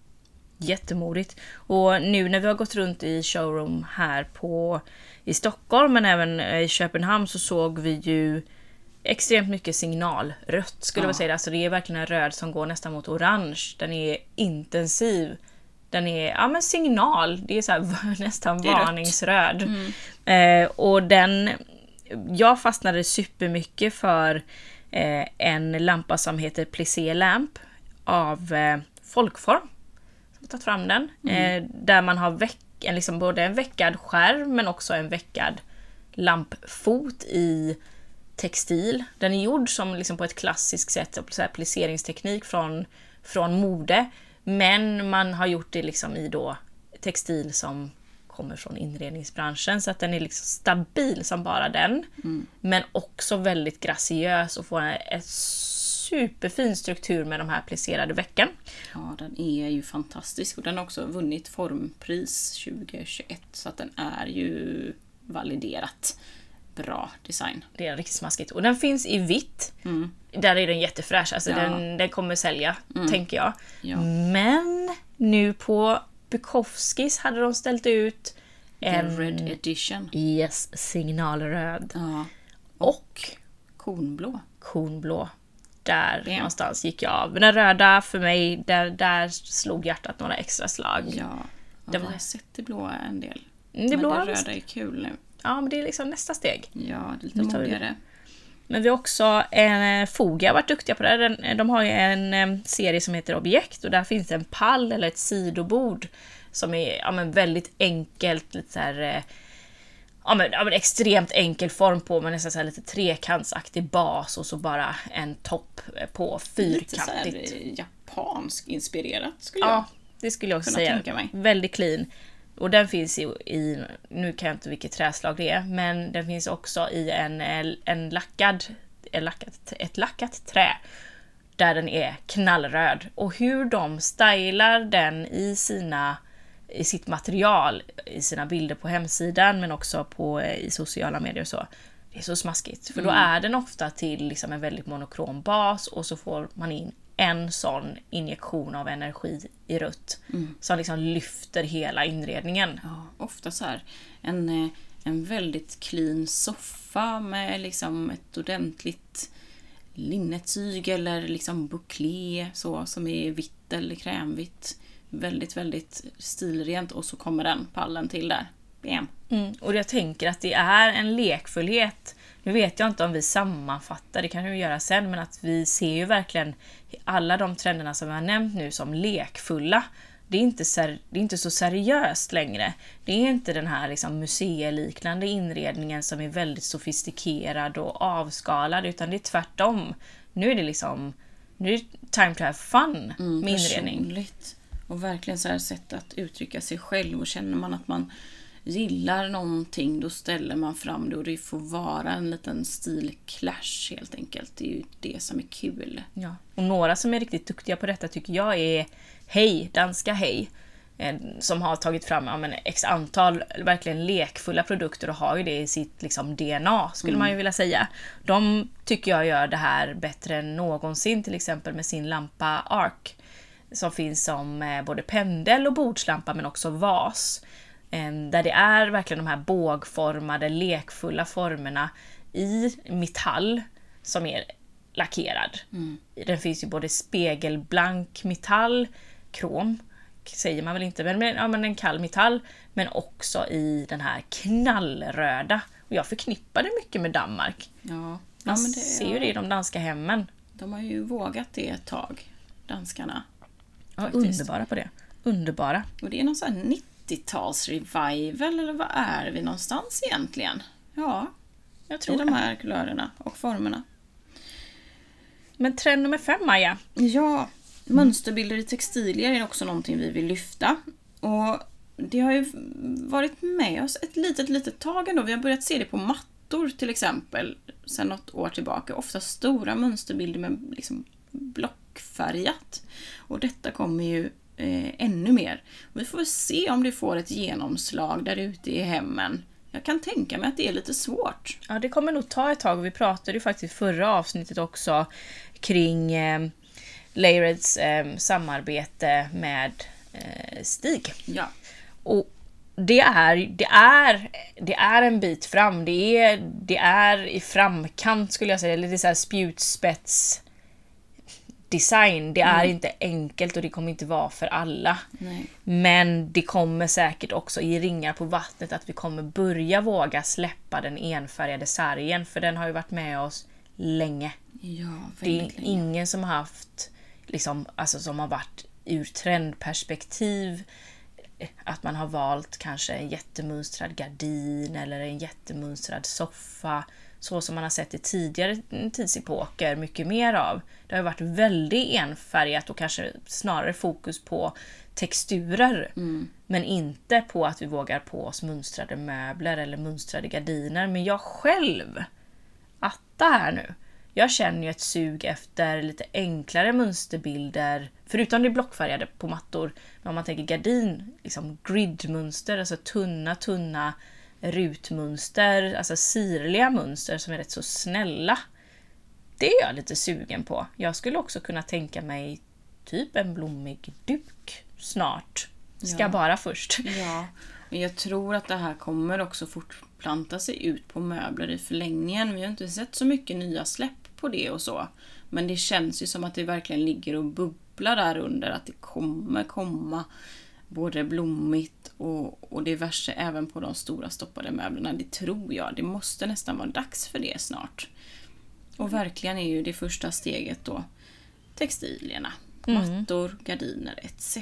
Jättemodigt. Och nu när vi har gått runt i showroom här på, i Stockholm men även eh, i Köpenhamn så såg vi ju extremt mycket signalrött skulle ja. jag säga. Alltså det är verkligen en röd som går nästan mot orange. Den är intensiv. Den är ja, men signal, det är så här, nästan är varningsröd. Mm. Eh, och den, jag fastnade supermycket för eh, en lampa som heter Plissé Lamp av eh, Folkform. Som har tagit fram den. Mm. Eh, där man har veck, en, liksom både en veckad skärm men också en veckad lampfot i textil. Den är gjord som liksom på ett klassiskt sätt, så här plisseringsteknik från, från mode. Men man har gjort det liksom i då textil som kommer från inredningsbranschen så att den är liksom stabil som bara den. Mm. Men också väldigt graciös och får en superfin struktur med de här plisserade vecken. Ja, den är ju fantastisk och den har också vunnit formpris 2021 så att den är ju validerat bra design. Det är riktigt smaskigt. Och den finns i vitt. Mm. Där är den jättefräsch. Alltså ja. den, den kommer sälja, mm. tänker jag. Ja. Men nu på Bukowskis hade de ställt ut en Red Edition. Yes, signalröd. Ja. Och konblå. Konblå. Där ja. någonstans gick jag av. Den röda för mig, där, där slog hjärtat några extra slag. Ja, det var... jag har sett det blåa en del. Mm, det blåa Men det röda är kul nu. Ja, men det är liksom nästa steg. Ja, det är lite modigare. Men vi har också en Foga varit duktiga på det. De har ju en serie som heter Objekt och där finns det en pall eller ett sidobord som är ja, men väldigt enkelt, lite så här, eh, ja, men, ja, men extremt enkel form på, men nästan så här lite trekantsaktig bas och så bara en topp på fyrkantigt. Lite så här japansk inspirerat skulle jag Ja, det skulle jag också säga. Väldigt clean. Och den finns i, i, nu kan jag inte vilket träslag det är, men den finns också i en, en lackad, en lackat, ett lackat trä. där den är knallröd. Och hur de stylar den i, sina, i sitt material, i sina bilder på hemsidan men också på, eh, i sociala medier och så. Det är så smaskigt. För då är den ofta till liksom en väldigt monokrom bas och så får man in en sån injektion av energi i rött. Som liksom lyfter hela inredningen. Ja, ofta så här en, eh, en väldigt clean soffa med liksom ett ordentligt linnetyg eller liksom bouclé så som är vitt eller krämvitt. Väldigt, väldigt stilrent och så kommer den pallen till där. Bam. Mm. Och jag tänker att det är en lekfullhet. Nu vet jag inte om vi sammanfattar, det kan vi göra sen, men att vi ser ju verkligen alla de trenderna som vi har nämnt nu som lekfulla. Det är inte, ser, det är inte så seriöst längre. Det är inte den här liksom museiliknande inredningen som är väldigt sofistikerad och avskalad, utan det är tvärtom. Nu är det liksom nu är det time to have fun med inredning. Personligt. Och verkligen så här sätt att uttrycka sig själv och känner man att man gillar någonting då ställer man fram det och det får vara en liten stilclash helt enkelt. Det är ju det som är kul. Ja. Och några som är riktigt duktiga på detta tycker jag är Hej, danska Hej. eh, Som har tagit fram ja, men, x antal verkligen lekfulla produkter och har ju det i sitt liksom, DNA, skulle man ju vilja säga. De tycker jag gör det här bättre än någonsin, till exempel med sin lampa Arc. Som finns som eh, både pendel och bordslampa, men också vas. Där det är verkligen de här bågformade, lekfulla formerna i metall som är lackerad. Den finns ju både spegelblank metall, krom, säger man väl inte, men, men, ja, men en kall metall, men också i den här knallröda. Och jag förknippar det mycket med Danmark. Ja, Man ja men det, ser ju det i de danska hemmen. De har ju vågat det ett tag, danskarna. Ja, underbara på det. Underbara. Och det är någon sån här 90-tals revival, eller vad är vi någonstans egentligen? Ja, Jag i tror de det. här kulörerna och formerna. Men trend nummer fem, Maja. Ja, mönsterbilder i textilier är också någonting vi vill lyfta. Och det har ju varit med oss ett litet, litet tag ändå. Vi har börjat se det på mattor till exempel sedan något år tillbaka. Ofta stora mönsterbilder med liksom blockfärgat. Och detta kommer ju eh, ännu mer. Vi får väl se om det får ett genomslag där ute i hemmen. Jag kan tänka mig att det är lite svårt. Ja, det kommer nog ta ett tag. Vi pratade ju faktiskt i förra avsnittet också kring eh, Layreds eh, samarbete med eh, Stig. Ja. Och det är, det, är, det är en bit fram. Det är, det är i framkant skulle jag säga. Lite så här spjutspets design. Det är inte enkelt och det kommer inte vara för alla. Nej. Men det kommer säkert också i ringar på vattnet att vi kommer börja våga släppa den enfärgade sargen. För den har ju varit med oss länge. Ja, Det är länge. ingen som har haft, liksom, alltså som har varit ur trendperspektiv, att man har valt kanske en jättemönstrad gardin eller en jättemönstrad soffa. Så som man har sett i tidigare tidsepoker mycket mer av. Det har varit väldigt enfärgat och kanske snarare fokus på texturer. Men inte på att vi vågar på oss mönstrade möbler eller mönstrade gardiner. Men jag själv atta här nu. Jag känner ju ett sug efter lite enklare mönsterbilder, förutom det blockfärgade på mattor. Men om man tänker gardin, liksom gridmönster, alltså tunna, tunna rutmönster, alltså sirliga mönster som är rätt så snälla. Det är jag lite sugen på. Jag skulle också kunna tänka mig typ en blommig duk snart. Ska Ja. bara först. Ja, men jag tror att det här kommer också fortplanta sig ut på möbler i förlängningen. Vi har inte sett så mycket nya släpp på det och så. Men det känns ju som att det verkligen ligger och bubblar där under. Att det kommer komma både blommigt och, och diverse även på de stora stoppade möblerna. Det tror jag. Det måste nästan vara dags för det snart. Och verkligen är ju det första steget då textilierna. Mattor, gardiner etc.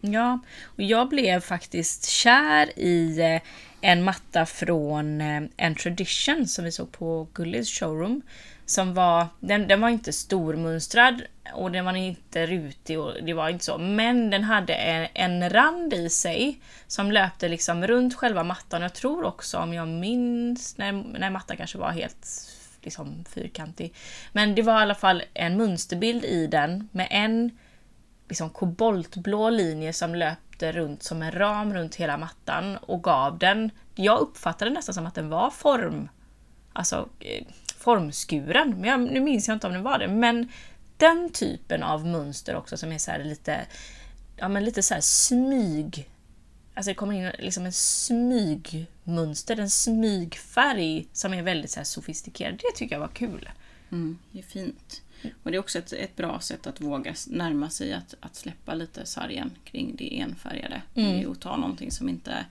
Ja, och jag blev faktiskt kär i eh, en matta från eh, En Tradition som vi såg på Gullis showroom. Som var, den, den var inte stormönstrad och den var inte rutig och det var inte så. Men den hade en, en rand i sig som löpte liksom runt själva mattan. Jag tror också, om jag minns, när, när mattan kanske var helt liksom fyrkantig. Men det var i alla fall en mönsterbild i den med en liksom koboltblå linje som löpte runt som en ram runt hela mattan och gav den, jag uppfattade nästan som att den var form, alltså eh, formskuren, men jag, nu minns jag inte om det var det, men den typen av mönster också som är så lite, ja men lite så smyg, alltså det kommer in liksom en smygmönster, en smygfärg som är väldigt så sofistikerad. Det tycker jag var kul. Mm, det är fint. Och det är också ett, ett bra sätt att våga närma sig att, att släppa lite sargen kring det enfärgade. Mm. Och ta någonting som inte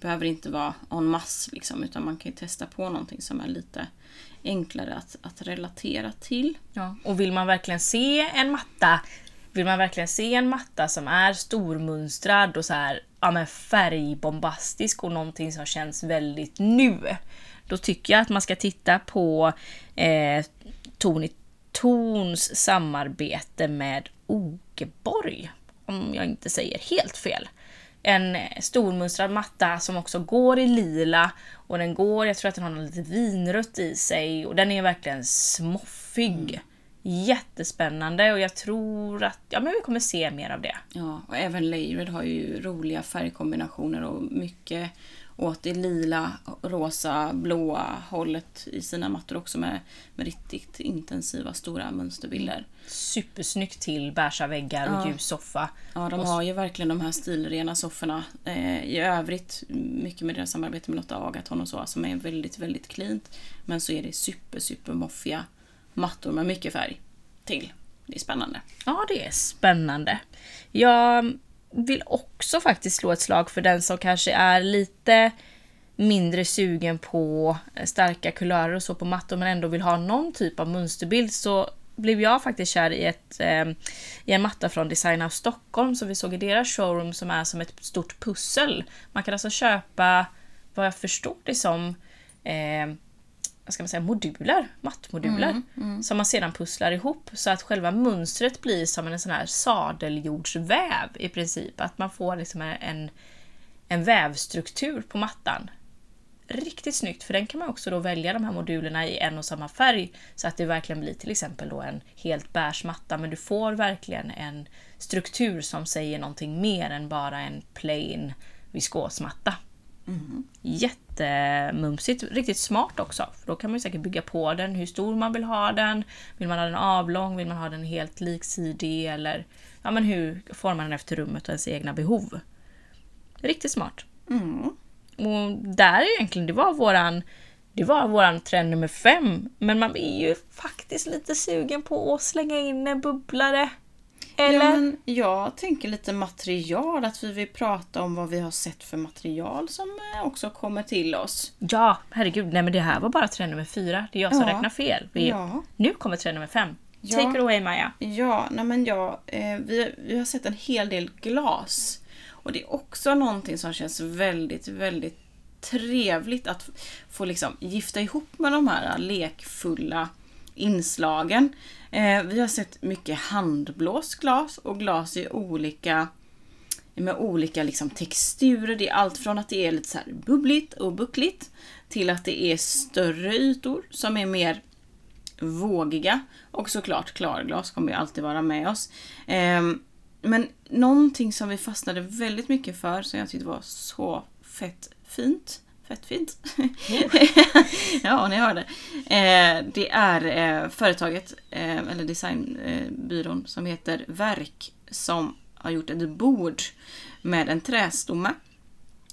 behöver inte vara en mass liksom, utan man kan ju testa på någonting som är lite enklare att, att relatera till. Ja. Och vill man verkligen se en matta vill man verkligen se en matta som är stormönstrad och så här, ja, men färgbombastisk och någonting som känns väldigt nu. Då tycker jag att man ska titta på eh, Tony Torns samarbete med Ogeborg. Om jag inte säger helt fel. En stormönstrad matta som också går i lila och den går, jag tror att den har lite vinrött i sig och den är verkligen smoffig. Mm. Jättespännande och jag tror att ja, men vi kommer se mer av det. Ja, och även Layered har ju roliga färgkombinationer och mycket åt det lila, rosa, blåa hållet i sina mattor också med, med riktigt intensiva stora mönsterbilder. Supersnyggt till beiga väggar och ja. ljus soffa. Ja, de har ju verkligen de här stilrena sofforna. Eh, I övrigt, mycket med deras samarbete med Lotta Agaton och så, som är väldigt, väldigt cleant. Men så är det super, super moffiga mattor med mycket färg till. Det är spännande. Ja, det är spännande. Jag vill också faktiskt slå ett slag för den som kanske är lite mindre sugen på eh, starka kulörer och så på mattor men ändå vill ha någon typ av mönsterbild så blev jag faktiskt kär i, ett, eh, i en matta från Design of Stockholm som vi såg i deras showroom som är som ett stort pussel. Man kan alltså köpa, vad jag förstår det som, eh, vad ska man säga, moduler, mattmoduler. Mm, mm. Som man sedan pusslar ihop så att själva mönstret blir som en sån här sadeljordsväv i princip. Att man får liksom en, en vävstruktur på mattan. Riktigt snyggt, för den kan man också då välja de här modulerna i en och samma färg så att det verkligen blir till exempel då en helt beige matta men du får verkligen en struktur som säger någonting mer än bara en plain viskosmatta. Mm. Jättemumsigt, riktigt smart också. För då kan man säkert bygga på den, hur stor man vill ha den. Vill man ha den avlång? Vill man ha den helt liksidig? Eller ja, men hur formar man den efter rummet och ens egna behov? Riktigt smart. Mm. Och där egentligen, det var våran det var våran trend nummer fem. Men man är ju faktiskt lite sugen på att slänga in en bubblare. Eller? Ja, men jag tänker lite material, att vi vill prata om vad vi har sett för material som eh, också kommer till oss. Ja, herregud. Nej men det här var bara trend nummer fyra. Det är jag som ja. räknar fel. Vi, ja. Nu kommer trend nummer fem. Ja. Take it away Maja. Ja, nej men ja, eh, vi, vi har sett en hel del glas. Och det är också någonting som känns väldigt, väldigt trevligt att få liksom gifta ihop med de här lekfulla inslagen. Eh, vi har sett mycket handblåsglas och glas i olika med olika liksom texturer. Det är allt från att det är lite så här bubbligt och buckligt till att det är större ytor som är mer vågiga. Och såklart klarglas kommer ju alltid vara med oss. Eh, men någonting som vi fastnade väldigt mycket för, som jag tyckte var så fett fint, Fett fint. ja, ni hörde. Eh, det är eh, företaget, eh, eller designbyrån, som heter Verk som har gjort ett bord med en trästomme.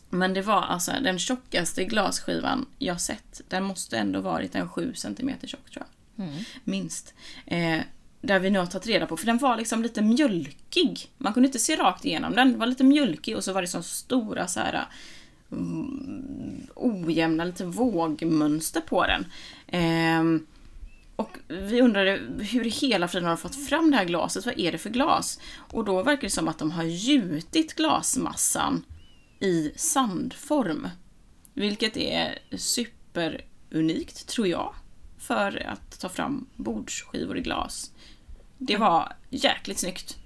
Men det var alltså den tjockaste glasskivan jag sett. Den måste ändå varit en 7 cm tjock tror jag. Mm. Minst. Eh, där vi nu har tagit reda på, för den var liksom lite mjölkig. Man kunde inte se rakt igenom den. Den var lite mjölkig och så var det så stora så här ojämna, lite vågmönster på den. Eh, och vi undrade hur i hela friden har de fått fram det här glaset? Vad är det för glas? Och då verkar det som att de har gjutit glasmassan i sandform. Vilket är superunikt, tror jag, för att ta fram bordsskivor i glas. Det var jäkligt snyggt.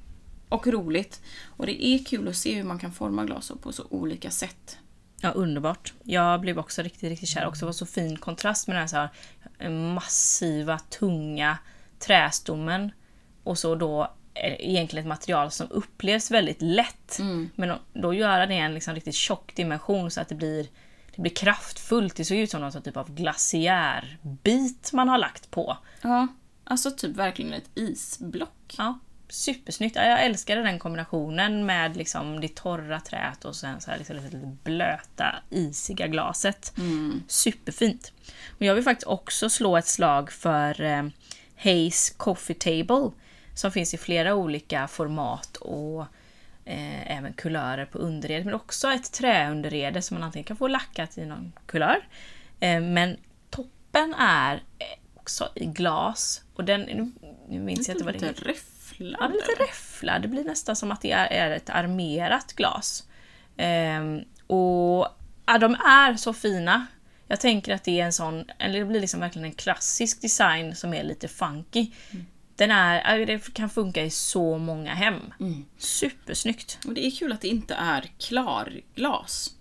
Och roligt. Och det är kul att se hur man kan forma glas på så olika sätt. Ja, underbart. Jag blev också riktigt, riktigt kär. Också var så fin kontrast med den här, så här eh, massiva, tunga trästommen och så då eh, egentligen ett material som upplevs väldigt lätt. Men då- då göra det i en liksom riktigt tjock dimension så att det blir, det blir kraftfullt. Det såg ut som någon typ av glaciärbit man har lagt på. Ja, alltså typ verkligen ett isblock. Ja, supersnyggt. Ja, Jag älskade den kombinationen med liksom det torra träet och sen så här liksom lite blöta, isiga glaset. Superfint. Och jag vill faktiskt också slå ett slag för eh, Haze Coffee Table som finns i flera olika format och eh, även kulörer på underredet. Men också ett träunderrede som man antingen kan få lackat i någon kulör. Eh, men toppen är också i glas. Och den, nu, minns jag inte vad det heter. Räfflad. Ja, lite räfflad. Det blir nästan som att det är, ett armerat glas. Ehm, och ja, de är så fina. Jag tänker att det är en sån, eller det blir liksom verkligen en klassisk design som är lite funky. Den är, det kan funka i så många hem. Supersnyggt. Och det är kul att det inte är klarglas.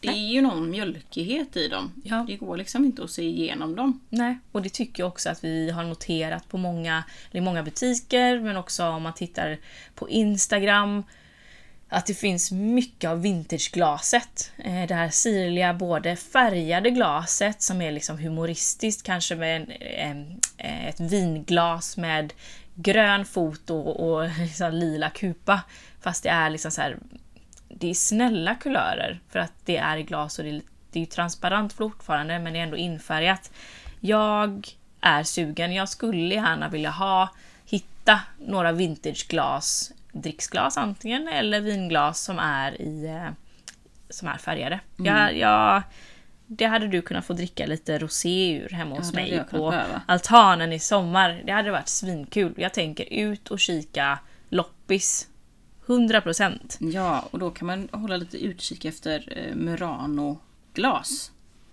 Det är ju någon mjölkighet i dem. Ja. Det går liksom inte att se igenom dem. Nej, och det tycker jag också att vi har noterat på många, eller i många butiker, men också om man tittar på Instagram. Att det finns mycket av vintageglaset. Eh, Det här sirliga, både färgade glaset som är liksom humoristiskt, kanske med en, en, ett vinglas med grön fot och, och liksom lila kupa. Fast det är liksom så här, det är snälla kulörer för att det är glas och det är, det är transparent fortfarande men det är ändå infärgat. Jag är sugen. Jag skulle gärna vilja ha, hitta några vintageglas, dricksglas antingen, eller vinglas som är i eh, som är färgade. Jag, jag, det hade du kunnat få dricka lite rosé ur hemma hos hade mig på behöva. altanen i sommar. Det hade varit svinkul. Jag tänker ut och kika loppis. 100%. Ja, och då kan man hålla lite utkik efter eh, Murano-glas.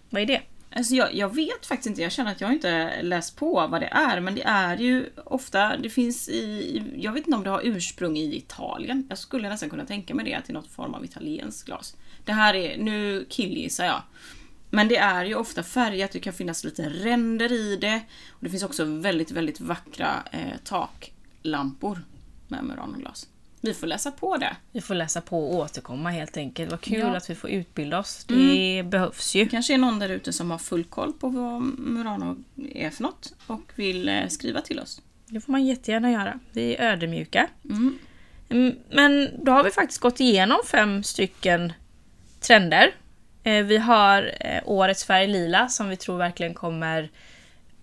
Vad är det? Alltså jag, jag vet faktiskt inte, jag känner att jag inte läst på vad det är, men det är ju ofta, det finns i, jag vet inte om det har ursprung i Italien. Jag skulle nästan kunna tänka mig det till något form av italienskt glas. Det här är, nu killgissar jag. Men det är ju ofta färgat, det kan finnas lite ränder i det. Och det finns också väldigt, väldigt vackra eh, taklampor med Murano-glas. Vi får läsa på det. Vi får läsa på och återkomma helt enkelt. Vad kul Ja. Mm. att vi får utbilda oss. Det behövs ju. Det kanske är någon där ute som har full koll på vad Murano är för något och vill eh, skriva till oss. Det får man jättegärna göra. Vi är ödmjuka. Mm. Mm, Men då har vi faktiskt gått igenom fem stycken trender. Eh, Vi har eh, årets färg lila som vi tror verkligen kommer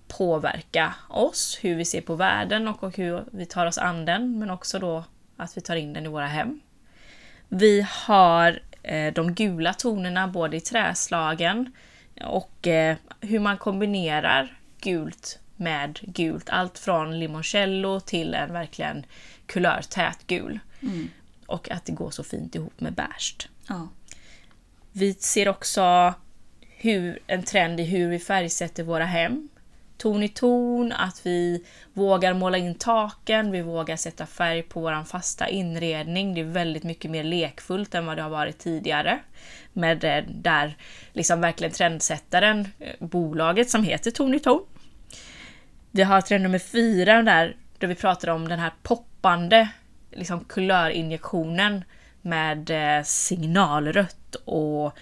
påverka oss, hur vi ser på världen och hur vi tar oss an den, men också då att vi tar in den i våra hem. Vi har eh, de gula tonerna både i träslagen och eh, hur man kombinerar gult med gult. Allt från limoncello till en verkligen kulörtät gul. Och att det går så fint ihop med beige. Ja. Vi ser också hur, en trend i hur vi färgsätter våra hem. Ton i ton, att vi vågar måla in taken, vi vågar sätta färg på vår fasta inredning. Det är väldigt mycket mer lekfullt än vad det har varit tidigare. Med eh, där liksom verkligen trendsättaren, eh, bolaget som heter Ton i ton. Vi har trend nummer fyra där, där vi pratar om den här poppande liksom kulörinjektionen med eh, signalrött och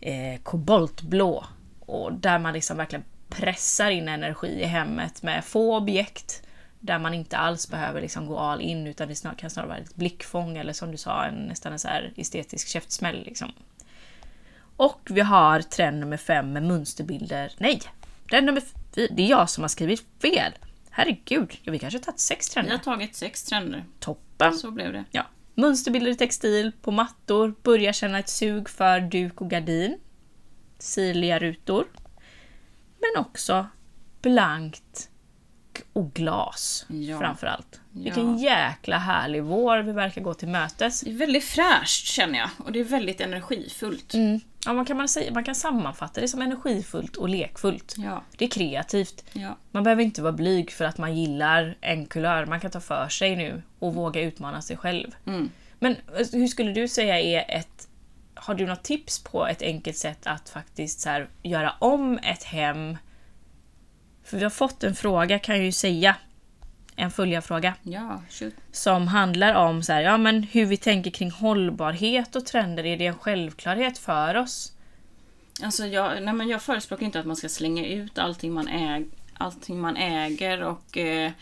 eh, koboltblå. Och där man liksom verkligen pressar in energi i hemmet med få objekt där man inte alls behöver liksom gå all in utan det snar, kan snarare vara ett blickfång eller som du sa, en, nästan en så estetisk käftsmäll. Liksom. Och vi har trend nummer fem med mönsterbilder. Nej! Trend nummer fyra. Det är jag som har skrivit fel. Herregud, ja, vi kanske har tagit sex Vi trender. har tagit sex trender. Toppen! Så blev det. Ja. Mönsterbilder i textil på mattor, börja känna ett sug för duk och gardin. Sirliga rutor. Men också blankt och glas Ja. framförallt. Ja. Vilken jäkla härlig vår vi verkar gå till mötes. Det är väldigt fräscht känner jag och det är väldigt energifullt. Mm. Ja, man, kan man, säga, man kan sammanfatta det som energifullt och lekfullt. Ja, Det är kreativt. ja. Man behöver inte vara blyg för att man gillar en kulör. Man kan ta för sig nu och våga utmana sig själv. Mm. Men eh, hur skulle du säga är ett har du något tips på ett enkelt sätt att faktiskt så här, göra om ett hem? För vi har fått en fråga kan jag ju säga. En följarfråga. Ja, shoot. Som handlar om så här, ja, men hur vi tänker kring hållbarhet och trender. Är det en självklarhet för oss? Alltså jag, nej men jag förespråkar inte att man ska slänga ut allting man, äg, allting man äger och, eh,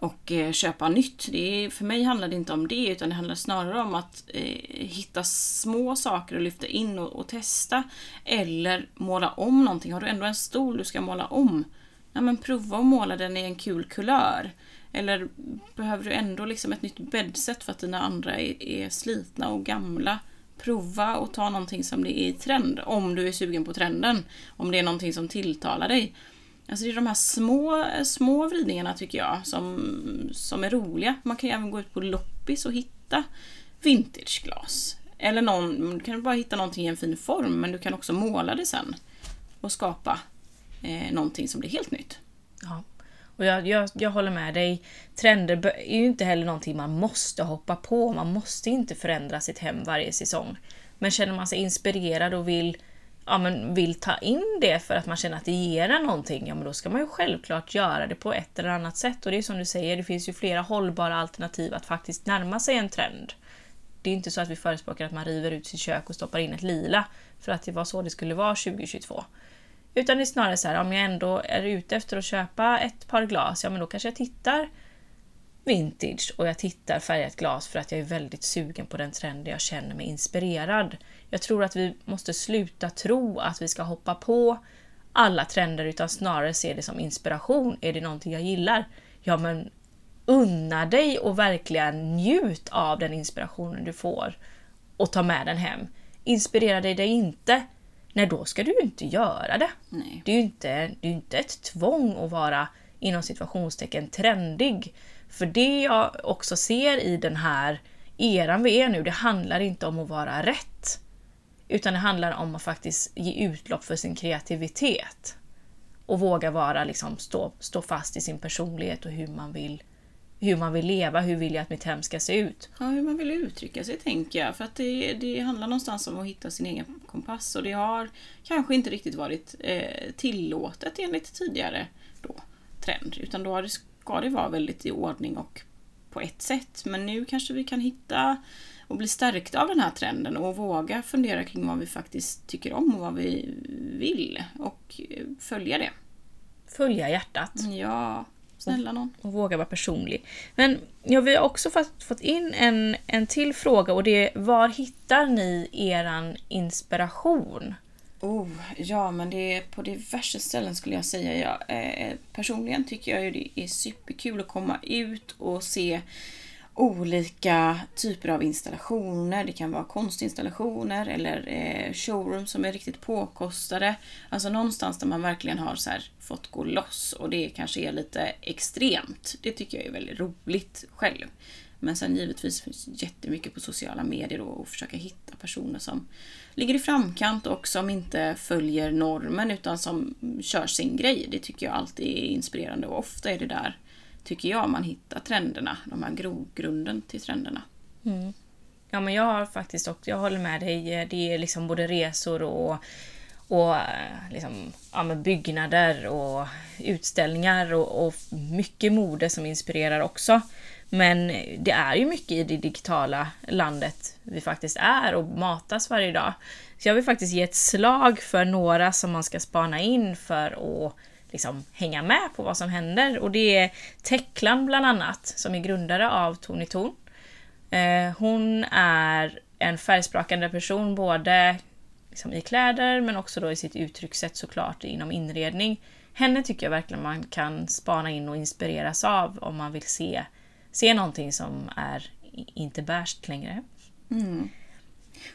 och eh, köpa nytt. Det är, för mig handlar det inte om det utan det handlar snarare om att eh, hitta små saker att lyfta in och, och, testa. Eller måla om någonting. Har du ändå en stol du ska måla om, ja, men prova att måla den i en kul kulör. Eller behöver du ändå liksom ett nytt bäddset för att dina andra är, är slitna och gamla? prova och ta någonting som det är i trend. Om du är sugen på trenden. Om det är någonting som tilltalar dig. Alltså det är de här små, små vridningarna tycker jag som, som är roliga. Man kan ju även gå ut på loppis och hitta vintageglas. Eller någon, du kan bara hitta någonting i en fin form men du kan också måla det sen. Och skapa eh, någonting som blir helt nytt. Ja. Och jag, jag, jag håller med dig. Trender är ju inte heller någonting man måste hoppa på. Man måste inte förändra sitt hem varje säsong. Men känner man sig inspirerad och vill, ja, men vill ta in det för att man känner att det ger en någonting, ja men då ska man ju självklart göra det på ett eller annat sätt. Och det är som du säger, det finns ju flera hållbara alternativ att faktiskt närma sig en trend. Det är inte så att vi förespråkar att man river ut sitt kök och stoppar in ett lila för att det var så det skulle vara 2022. Utan det är snarare så här, om jag ändå är ute efter att köpa ett par glas, ja men då kanske jag tittar vintage och jag tittar färgat glas för att jag är väldigt sugen på den trenden jag känner mig inspirerad. Jag tror att vi måste sluta tro att vi ska hoppa på alla trender utan snarare se det som inspiration. Är det någonting jag gillar? Ja men unna dig och verkligen njut av den inspirationen du får och ta med den hem. Inspirerar dig det inte? Nej, då ska du ju inte göra det. Nej. Det är ju inte, det är inte ett tvång att vara inom situationstecken trendig. För det jag också ser i den här eran vi är nu, det handlar inte om att vara rätt. Utan det handlar om att faktiskt ge utlopp för sin kreativitet. Och våga vara, liksom, stå, stå fast i sin personlighet och hur man vill hur man vill leva, hur vill jag att mitt hem ska se ut? Ja, hur man vill uttrycka sig tänker jag. För att det, det handlar någonstans om att hitta sin egen kompass och det har kanske inte riktigt varit eh, tillåtet enligt tidigare då, trend. Utan då det, ska det vara väldigt i ordning och på ett sätt. Men nu kanske vi kan hitta och bli stärkta av den här trenden och våga fundera kring vad vi faktiskt tycker om och vad vi vill och följa det. Följa hjärtat. Ja, Snälla någon. Och våga vara personlig. Men ja, vi har också fått, fått in en, en till fråga och det är var hittar ni eran inspiration? Oh, ja, men det är på diverse ställen skulle jag säga. Ja, eh, eh, personligen tycker jag ju det är superkul att komma ut och se olika typer av installationer. Det kan vara konstinstallationer eller eh, showroom som är riktigt påkostade. Alltså någonstans där man verkligen har så här, fått gå loss och det kanske är lite extremt. Det tycker jag är väldigt roligt själv. Men sen givetvis finns det jättemycket på sociala medier och försöka hitta personer som ligger i framkant och som inte följer normen utan som kör sin grej. Det tycker jag alltid är inspirerande och ofta är det där tycker jag, man hittar trenderna, de här grogrunden till trenderna. Mm. Ja, men jag har faktiskt också, jag håller med dig, det är liksom både resor och, och eh, liksom, ja, med byggnader och utställningar och, och mycket mode som inspirerar också. Men det är ju mycket i det digitala landet vi faktiskt är och matas varje dag. Så jag vill faktiskt ge ett slag för några som man ska spana in för att liksom hänga med på vad som händer. Och det är Teklan bland annat, som är grundare av Tony Torn. Eh, hon är en färgsprakande person både liksom i kläder men också då i sitt uttryckssätt såklart inom inredning. Henne tycker jag verkligen man kan spana in och inspireras av om man vill se, se någonting som är inte bärst längre. Mm.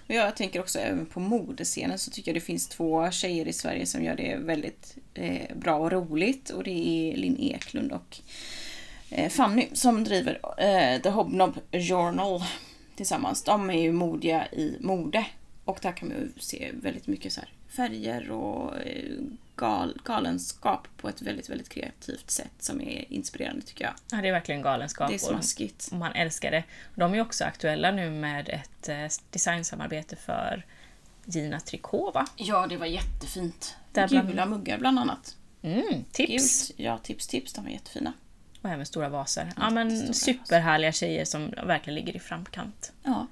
Och jag tänker också även på modescenen så tycker jag det finns två tjejer i Sverige som gör det väldigt eh, bra och roligt. Och det är Linn Eklund och eh, Fanny som driver eh, The Hobnob Journal tillsammans. De är ju modiga i mode. Och där kan man ju se väldigt mycket så färger och eh, gal, galenskap på ett väldigt, väldigt kreativt sätt som är inspirerande tycker jag. Ja, det är verkligen galenskap. Det är smaskigt. Och man älskar det. De är också aktuella nu med ett eh, designsamarbete för Gina Tricot va? Ja, det var jättefint. Där bland- Gula muggar bland annat. Mm, tips! Gult. Ja, tips, tips. De var jättefina. Och även stora vaser. Ja men superhärliga tjejer som verkligen ligger i framkant. Ja,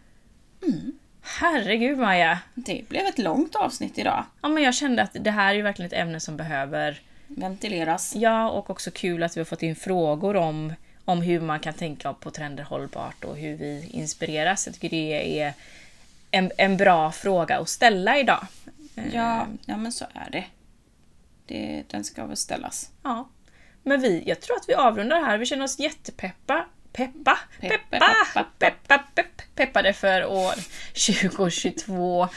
Herregud Maja! det blev ett långt avsnitt idag. Ja men jag kände att det här är ju verkligen ett ämne som behöver Ventileras. Ja, och också kul att vi har fått in frågor om, om hur man kan tänka på trender hållbart och hur vi inspireras. Jag tycker det är en, en bra fråga att ställa idag. Eh, Ja, ja, men så är det. det. Den ska väl ställas. Ja. Men vi, jag tror att vi avrundar här. Vi känner oss jättepeppa. Peppa? Peppa! peppa, Peppa! Pepp, peppade för år 2022.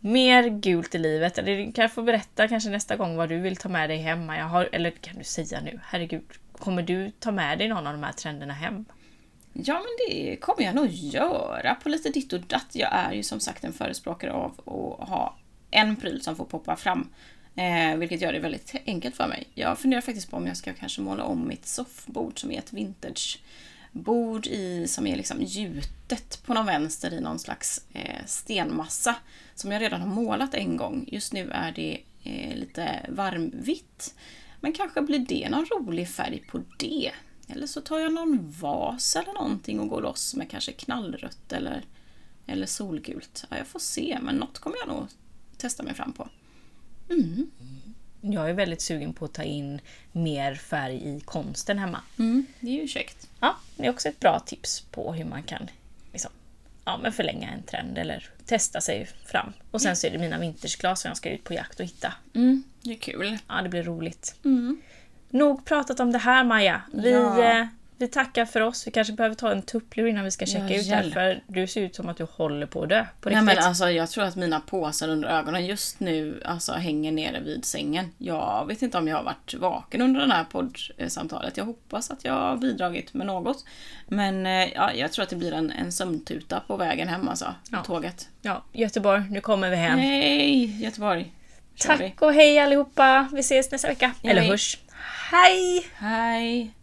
Mer gult i livet. Eller du kan få berätta kanske nästa gång vad du vill ta med dig hemma. Jag har, eller kan du säga nu? Herregud, kommer du ta med dig någon av de här trenderna hem? Ja, men det kommer jag nog göra på lite ditt och datt. Jag är ju som sagt en förespråkare av att ha en pryl som får poppa fram. Eh, vilket gör det väldigt enkelt för mig. Jag funderar faktiskt på om jag ska kanske måla om mitt soffbord som är ett vintagebord i, som är liksom gjutet på någon vänster i någon slags eh, stenmassa. Som jag redan har målat en gång. Just nu är det eh, lite varmvitt. Men kanske blir det någon rolig färg på det. Eller så tar jag någon vas eller någonting och går loss med kanske knallrött eller, eller solgult. Ja, jag får se, men något kommer jag nog testa mig fram på. Jag är väldigt sugen på att ta in mer färg i konsten hemma. Det är ju käckt. Ja, det är också ett bra tips på hur man kan liksom, ja, men förlänga en trend eller testa sig fram. Och sen så är det mina vintersglas som jag ska ut på jakt och hitta. Mm, det är kul. Ja, det blir roligt. Nog pratat om det här Maja. Vi, Ja. Vi tackar för oss. Vi kanske behöver ta en tupplur innan vi ska checka Ja, ut här för du ser ut som att du håller på att dö. På Nej, riktigt. men alltså, jag tror att mina påsar under ögonen just nu alltså, hänger nere vid sängen. Jag vet inte om jag har varit vaken under det här poddsamtalet. Jag hoppas att jag har bidragit med något. Men eh, ja, jag tror att det blir en, en sömntuta på vägen hem alltså. Ja. Tåget. Ja, Göteborg, nu kommer vi hem. Hej Göteborg! Kör vi. Tack och hej allihopa. Vi ses nästa vecka. Ja, Eller hej. hörs. Hej! Hej!